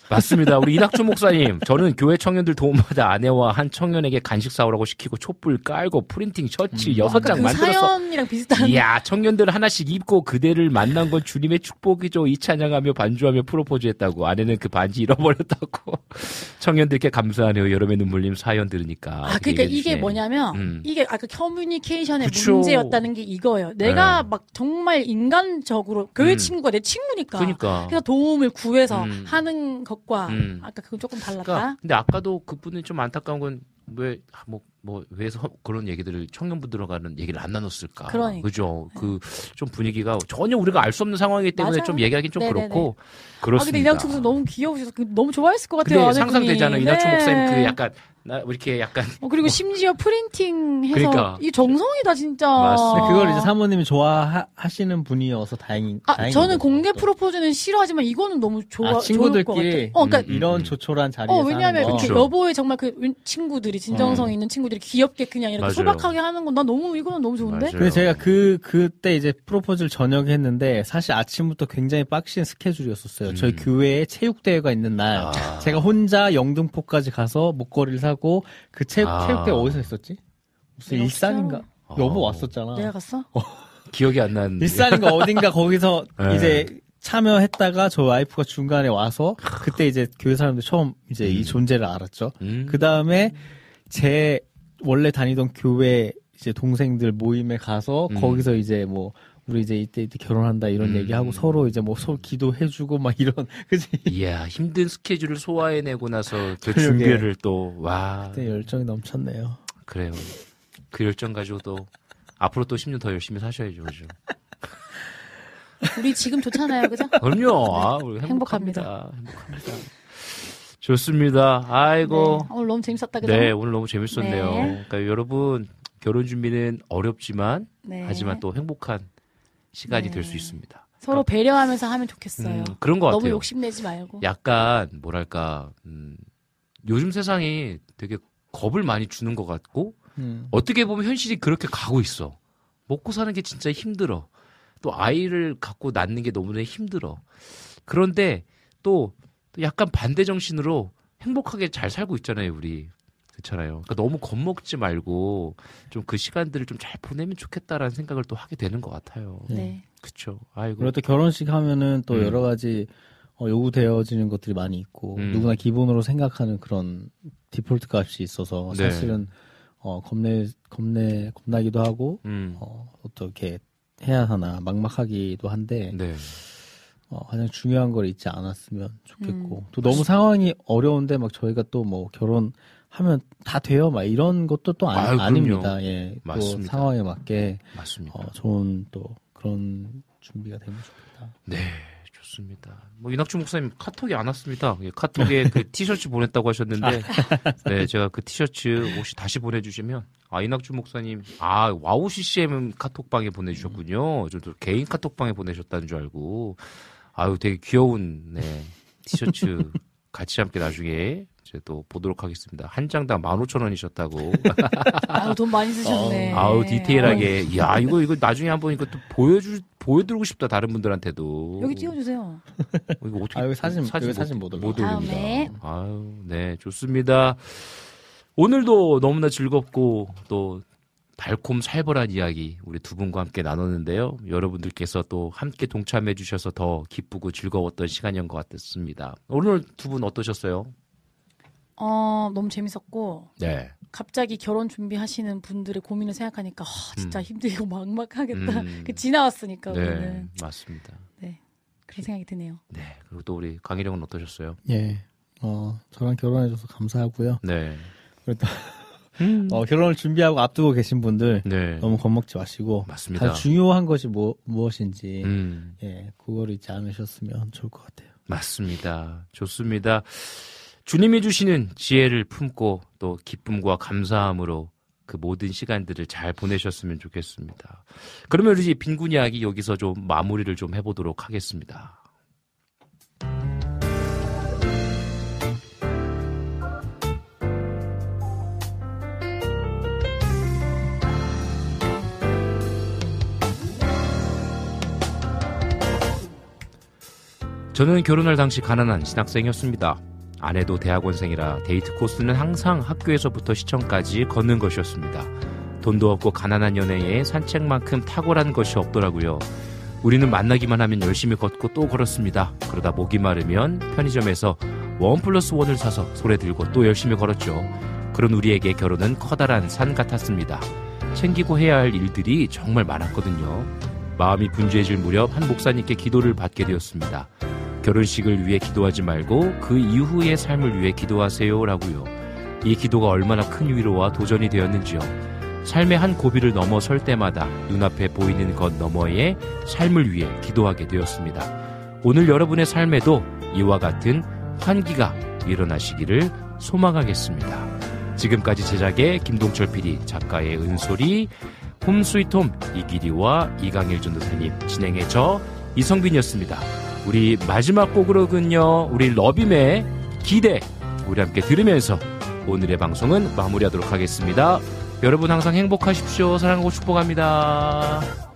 맞습니다. 우리 이낙주 목사님, 저는 교회 청년들 도움받아 아내와 한 청년에게 간식 사오라고 시키고 촛불 깔고 프린팅 셔츠 여섯 아까 장그 만들어서 사연이랑 비슷한. 이야, 청년들 하나씩 입고 그대를 만난 건 주님의 축복이죠. 이 찬양하며 반주하며 프로포즈했다고. 아내는 그 반지 잃어버렸다고. 청년들께 감사하네요. 여름의 눈물님 사연 들으니까. 아, 그러니까 이게. 뭐냐면 음. 이게 아까 커뮤니케이션의 그쵸. 문제였다는 게 이거예요. 내가 네. 막 정말 인간적으로 교회 음. 친구가 내 친구니까. 그러니까. 그래서 도움을 구해서 음. 하는 것과 음. 아까 그건 조금 달랐다. 그러니까 근데 아까도 그분이 좀 안타까운 건 왜 뭐 뭐 왜 서 그런 얘기들을 청년분들과는 얘기를 안 나눴을까? 그러니까. 그죠? 그 좀 분위기가 전혀 우리가 알 수 없는 상황이기 때문에 맞아요. 좀 얘기하기는 좀 네네네. 그렇고 아 그렇습니다. 근데 이낙춘 목사 너무 귀여우셔서 그- 너무 좋아했을 것 같아요. 근데. 상상되잖아요. 이낙춘 네. 목사님 그 약간 나 이렇게 약간 어, 그리고 심지어 프린팅해서 그러니까. 이 정성이다 진짜. 맞습니다. 그걸 이제 사모님이 좋아하시는 분이어서 다행인. 아, 다행인 저는 공개 또. 프로포즈는 싫어하지만 이거는 너무 좋아. 아, 친구들끼리 같아요. 어, 그러니까 음, 이런 음. 조촐한 자리에서 어, 왜냐하면. 이렇게 그렇죠. 여보의 정말 그 윈- 친구들이 진정성 어. 있는 친구들이 귀엽게 그냥 이렇게 맞아요. 소박하게 하는 건나 너무 이거는 너무 좋은데. 맞아요. 근데 제가 그 그때 이제 프로포즈를 저녁에 했는데 사실 아침부터 굉장히 빡신 스케줄이었었어요. 저희 음. 교회에 체육 대회가 있는 날 아. 제가 혼자 영등포까지 가서 목걸이를 사고 그 체육 아. 체육 대회 어디서 했었지? 무슨 일산인가? 아. 여보 왔었잖아. 내가 갔어? 기억이 안 나는데. 일산인가 어딘가 거기서 네. 이제 참여했다가 저 와이프가 중간에 와서 그때 이제 교회 사람들 처음 이제 음. 이 존재를 알았죠. 음. 그 다음에 제 원래 다니던 교회 이제 동생들 모임에 가서 음. 거기서 이제 뭐 우리 이제 이때 이때 결혼한다 이런 음. 얘기하고 서로 이제 뭐 서로 기도해주고 막 이런 그지 이야 힘든 스케줄을 소화해내고 나서 그. 준비를 또 와 그때 열정이 넘쳤네요. 그래요. 그 열정 가지고 또 앞으로 또 10년 더 열심히 사셔야죠, 그죠? 우리 지금 좋잖아요, 그죠? 그럼요. 아, 우리 행복합니다. 행복합니다. 행복합니다. 좋습니다. 아이고. 네, 오늘 너무 재밌었다, 그죠? 네, 오늘 너무 재밌었네요. 네. 그러니까 여러분 결혼 준비는 어렵지만 네. 하지만 또 행복한 시간이 네. 될수 있습니다. 서로 배려하면서 하면 좋겠어요. 음, 그런 것 너무 같아요. 욕심내지 말고. 약간 뭐랄까 음, 요즘 세상이 되게 겁을 많이 주는 것 같고 음. 어떻게 보면 현실이 그렇게 가고 있어. 먹고 사는 게 진짜 힘들어. 또 아이를 갖고 낳는 게 너무나 힘들어. 그런데 또, 또 약간 반대 정신으로 행복하게 잘 살고 있잖아요, 우리. 그렇잖아요. 그러니까 너무 겁먹지 말고 좀 그 시간들을 좀 잘 보내면 좋겠다라는 생각을 또 하게 되는 것 같아요. 네. 그렇죠. 아이고. 그리고 또 결혼식 하면은 또 음. 여러 가지 어, 요구되어지는 것들이 많이 있고 음. 누구나 기본으로 생각하는 그런 디폴트 값이 있어서 네. 사실은 어, 겁내 겁내 겁나기도 하고 음. 어, 어떻게 해야 하나 막막하기도 한데 네. 어, 가장 중요한 걸 잊지 않았으면 좋겠고 음. 또 너무 상황이 어려운데 막 저희가 또 뭐 결혼 하면 다 돼요 막 이런 것도 또 아, 아유, 그럼요. 아닙니다. 예, 또 맞습니다. 상황에 맞게 맞습니다. 어, 좋은 또 그런 준비가 되면 좋겠다. 네, 좋습니다. 뭐 이낙준 목사님 카톡이 안 왔습니다. 예, 카톡에 그 티셔츠 보냈다고 하셨는데, 네, 제가 그 티셔츠 혹시 다시 보내 주시면, 아 이낙준 목사님, 아 와우 CCM 카톡방에 보내 주셨군요. 저도 개인 카톡방에 보내셨다는 줄 알고, 아유 되게 귀여운 네 티셔츠 같이 함께 나중에 이제 또 보도록 하겠습니다. 한 장당 15,000원이셨다고. 아유, 돈 많이 쓰셨네. 아우 디테일하게. 야 이거 이거 나중에 한번 이거 또 보여주 보여드리고 싶다 다른 분들한테도. 여기 찍어주세요. 이거 어떻게 아, 여기 사진- 여기 사진 못. 올립니다. 다음에. 아유, 네, 좋습니다. 오늘도 너무나 즐겁고 또 달콤 살벌한 이야기 우리 두 분과 함께 나눴는데요. 여러분들께서 또 함께 동참해 주셔서 더 기쁘고 즐거웠던 시간이었던 것 같습니다. 오늘 두 분 어떠셨어요? 어, 너무 재밌었고, 네. 갑자기 결혼 준비하시는 분들의 고민을 생각하니까, 아, 진짜 음. 힘들고 막막하겠다. 음. 그 지나왔으니까, 네, 우리는. 맞습니다. 그런 생각이 드네요. 네. 그리고 또 우리 강희령은 어떠셨어요? 예. 어, 저랑 결혼해 줘서 감사하고요. 네. 그래도 어, 결혼을 준비하고 앞두고 계신 분들 네. 너무 겁먹지 마시고 맞습니다. 가장 중요한 것이 뭐, 무엇인지 음. 예, 그거를 잊지 않으셨으면 좋을 것 같아요. 맞습니다. 좋습니다. 주님이 주시는 지혜를 품고 또 기쁨과 감사함으로 그 모든 시간들을 잘 보내셨으면 좋겠습니다. 그러면 우리 빈군 이야기 여기서 좀 마무리를 좀 해보도록 하겠습니다. 저는 결혼할 당시 가난한 신학생이었습니다. 아내도 대학원생이라 데이트 코스는 항상 학교에서부터 시청까지 걷는 것이었습니다. 돈도 없고 가난한 연애에 산책만큼 탁월한 것이 없더라고요. 우리는 만나기만 하면 열심히 걷고 또 걸었습니다. 그러다 목이 마르면 편의점에서 원 플러스 원을 사서 손에 들고 또 열심히 걸었죠. 그런 우리에게 결혼은 커다란 산 같았습니다. 챙기고 해야 할 일들이 정말 많았거든요. 마음이 분주해질 무렵 한 목사님께 기도를 받게 되었습니다. 결혼식을 위해 기도하지 말고 그 이후의 삶을 위해 기도하세요라고요. 이 기도가 얼마나 큰 위로와 도전이 되었는지요. 삶의 한 고비를 넘어설 때마다 눈앞에 보이는 것 너머의 삶을 위해 기도하게 되었습니다. 오늘 여러분의 삶에도 이와 같은 환기가 일어나시기를 소망하겠습니다. 지금까지 제작의 김동철 PD, 작가의 은솔이, 홈스위트홈 이기리와 이강일 전도사님, 진행의 저 이성빈이었습니다. 우리 마지막 곡으로군요. 우리 러빔의 기대 우리 함께 들으면서 오늘의 방송은 마무리하도록 하겠습니다. 여러분 항상 행복하십시오. 사랑하고 축복합니다.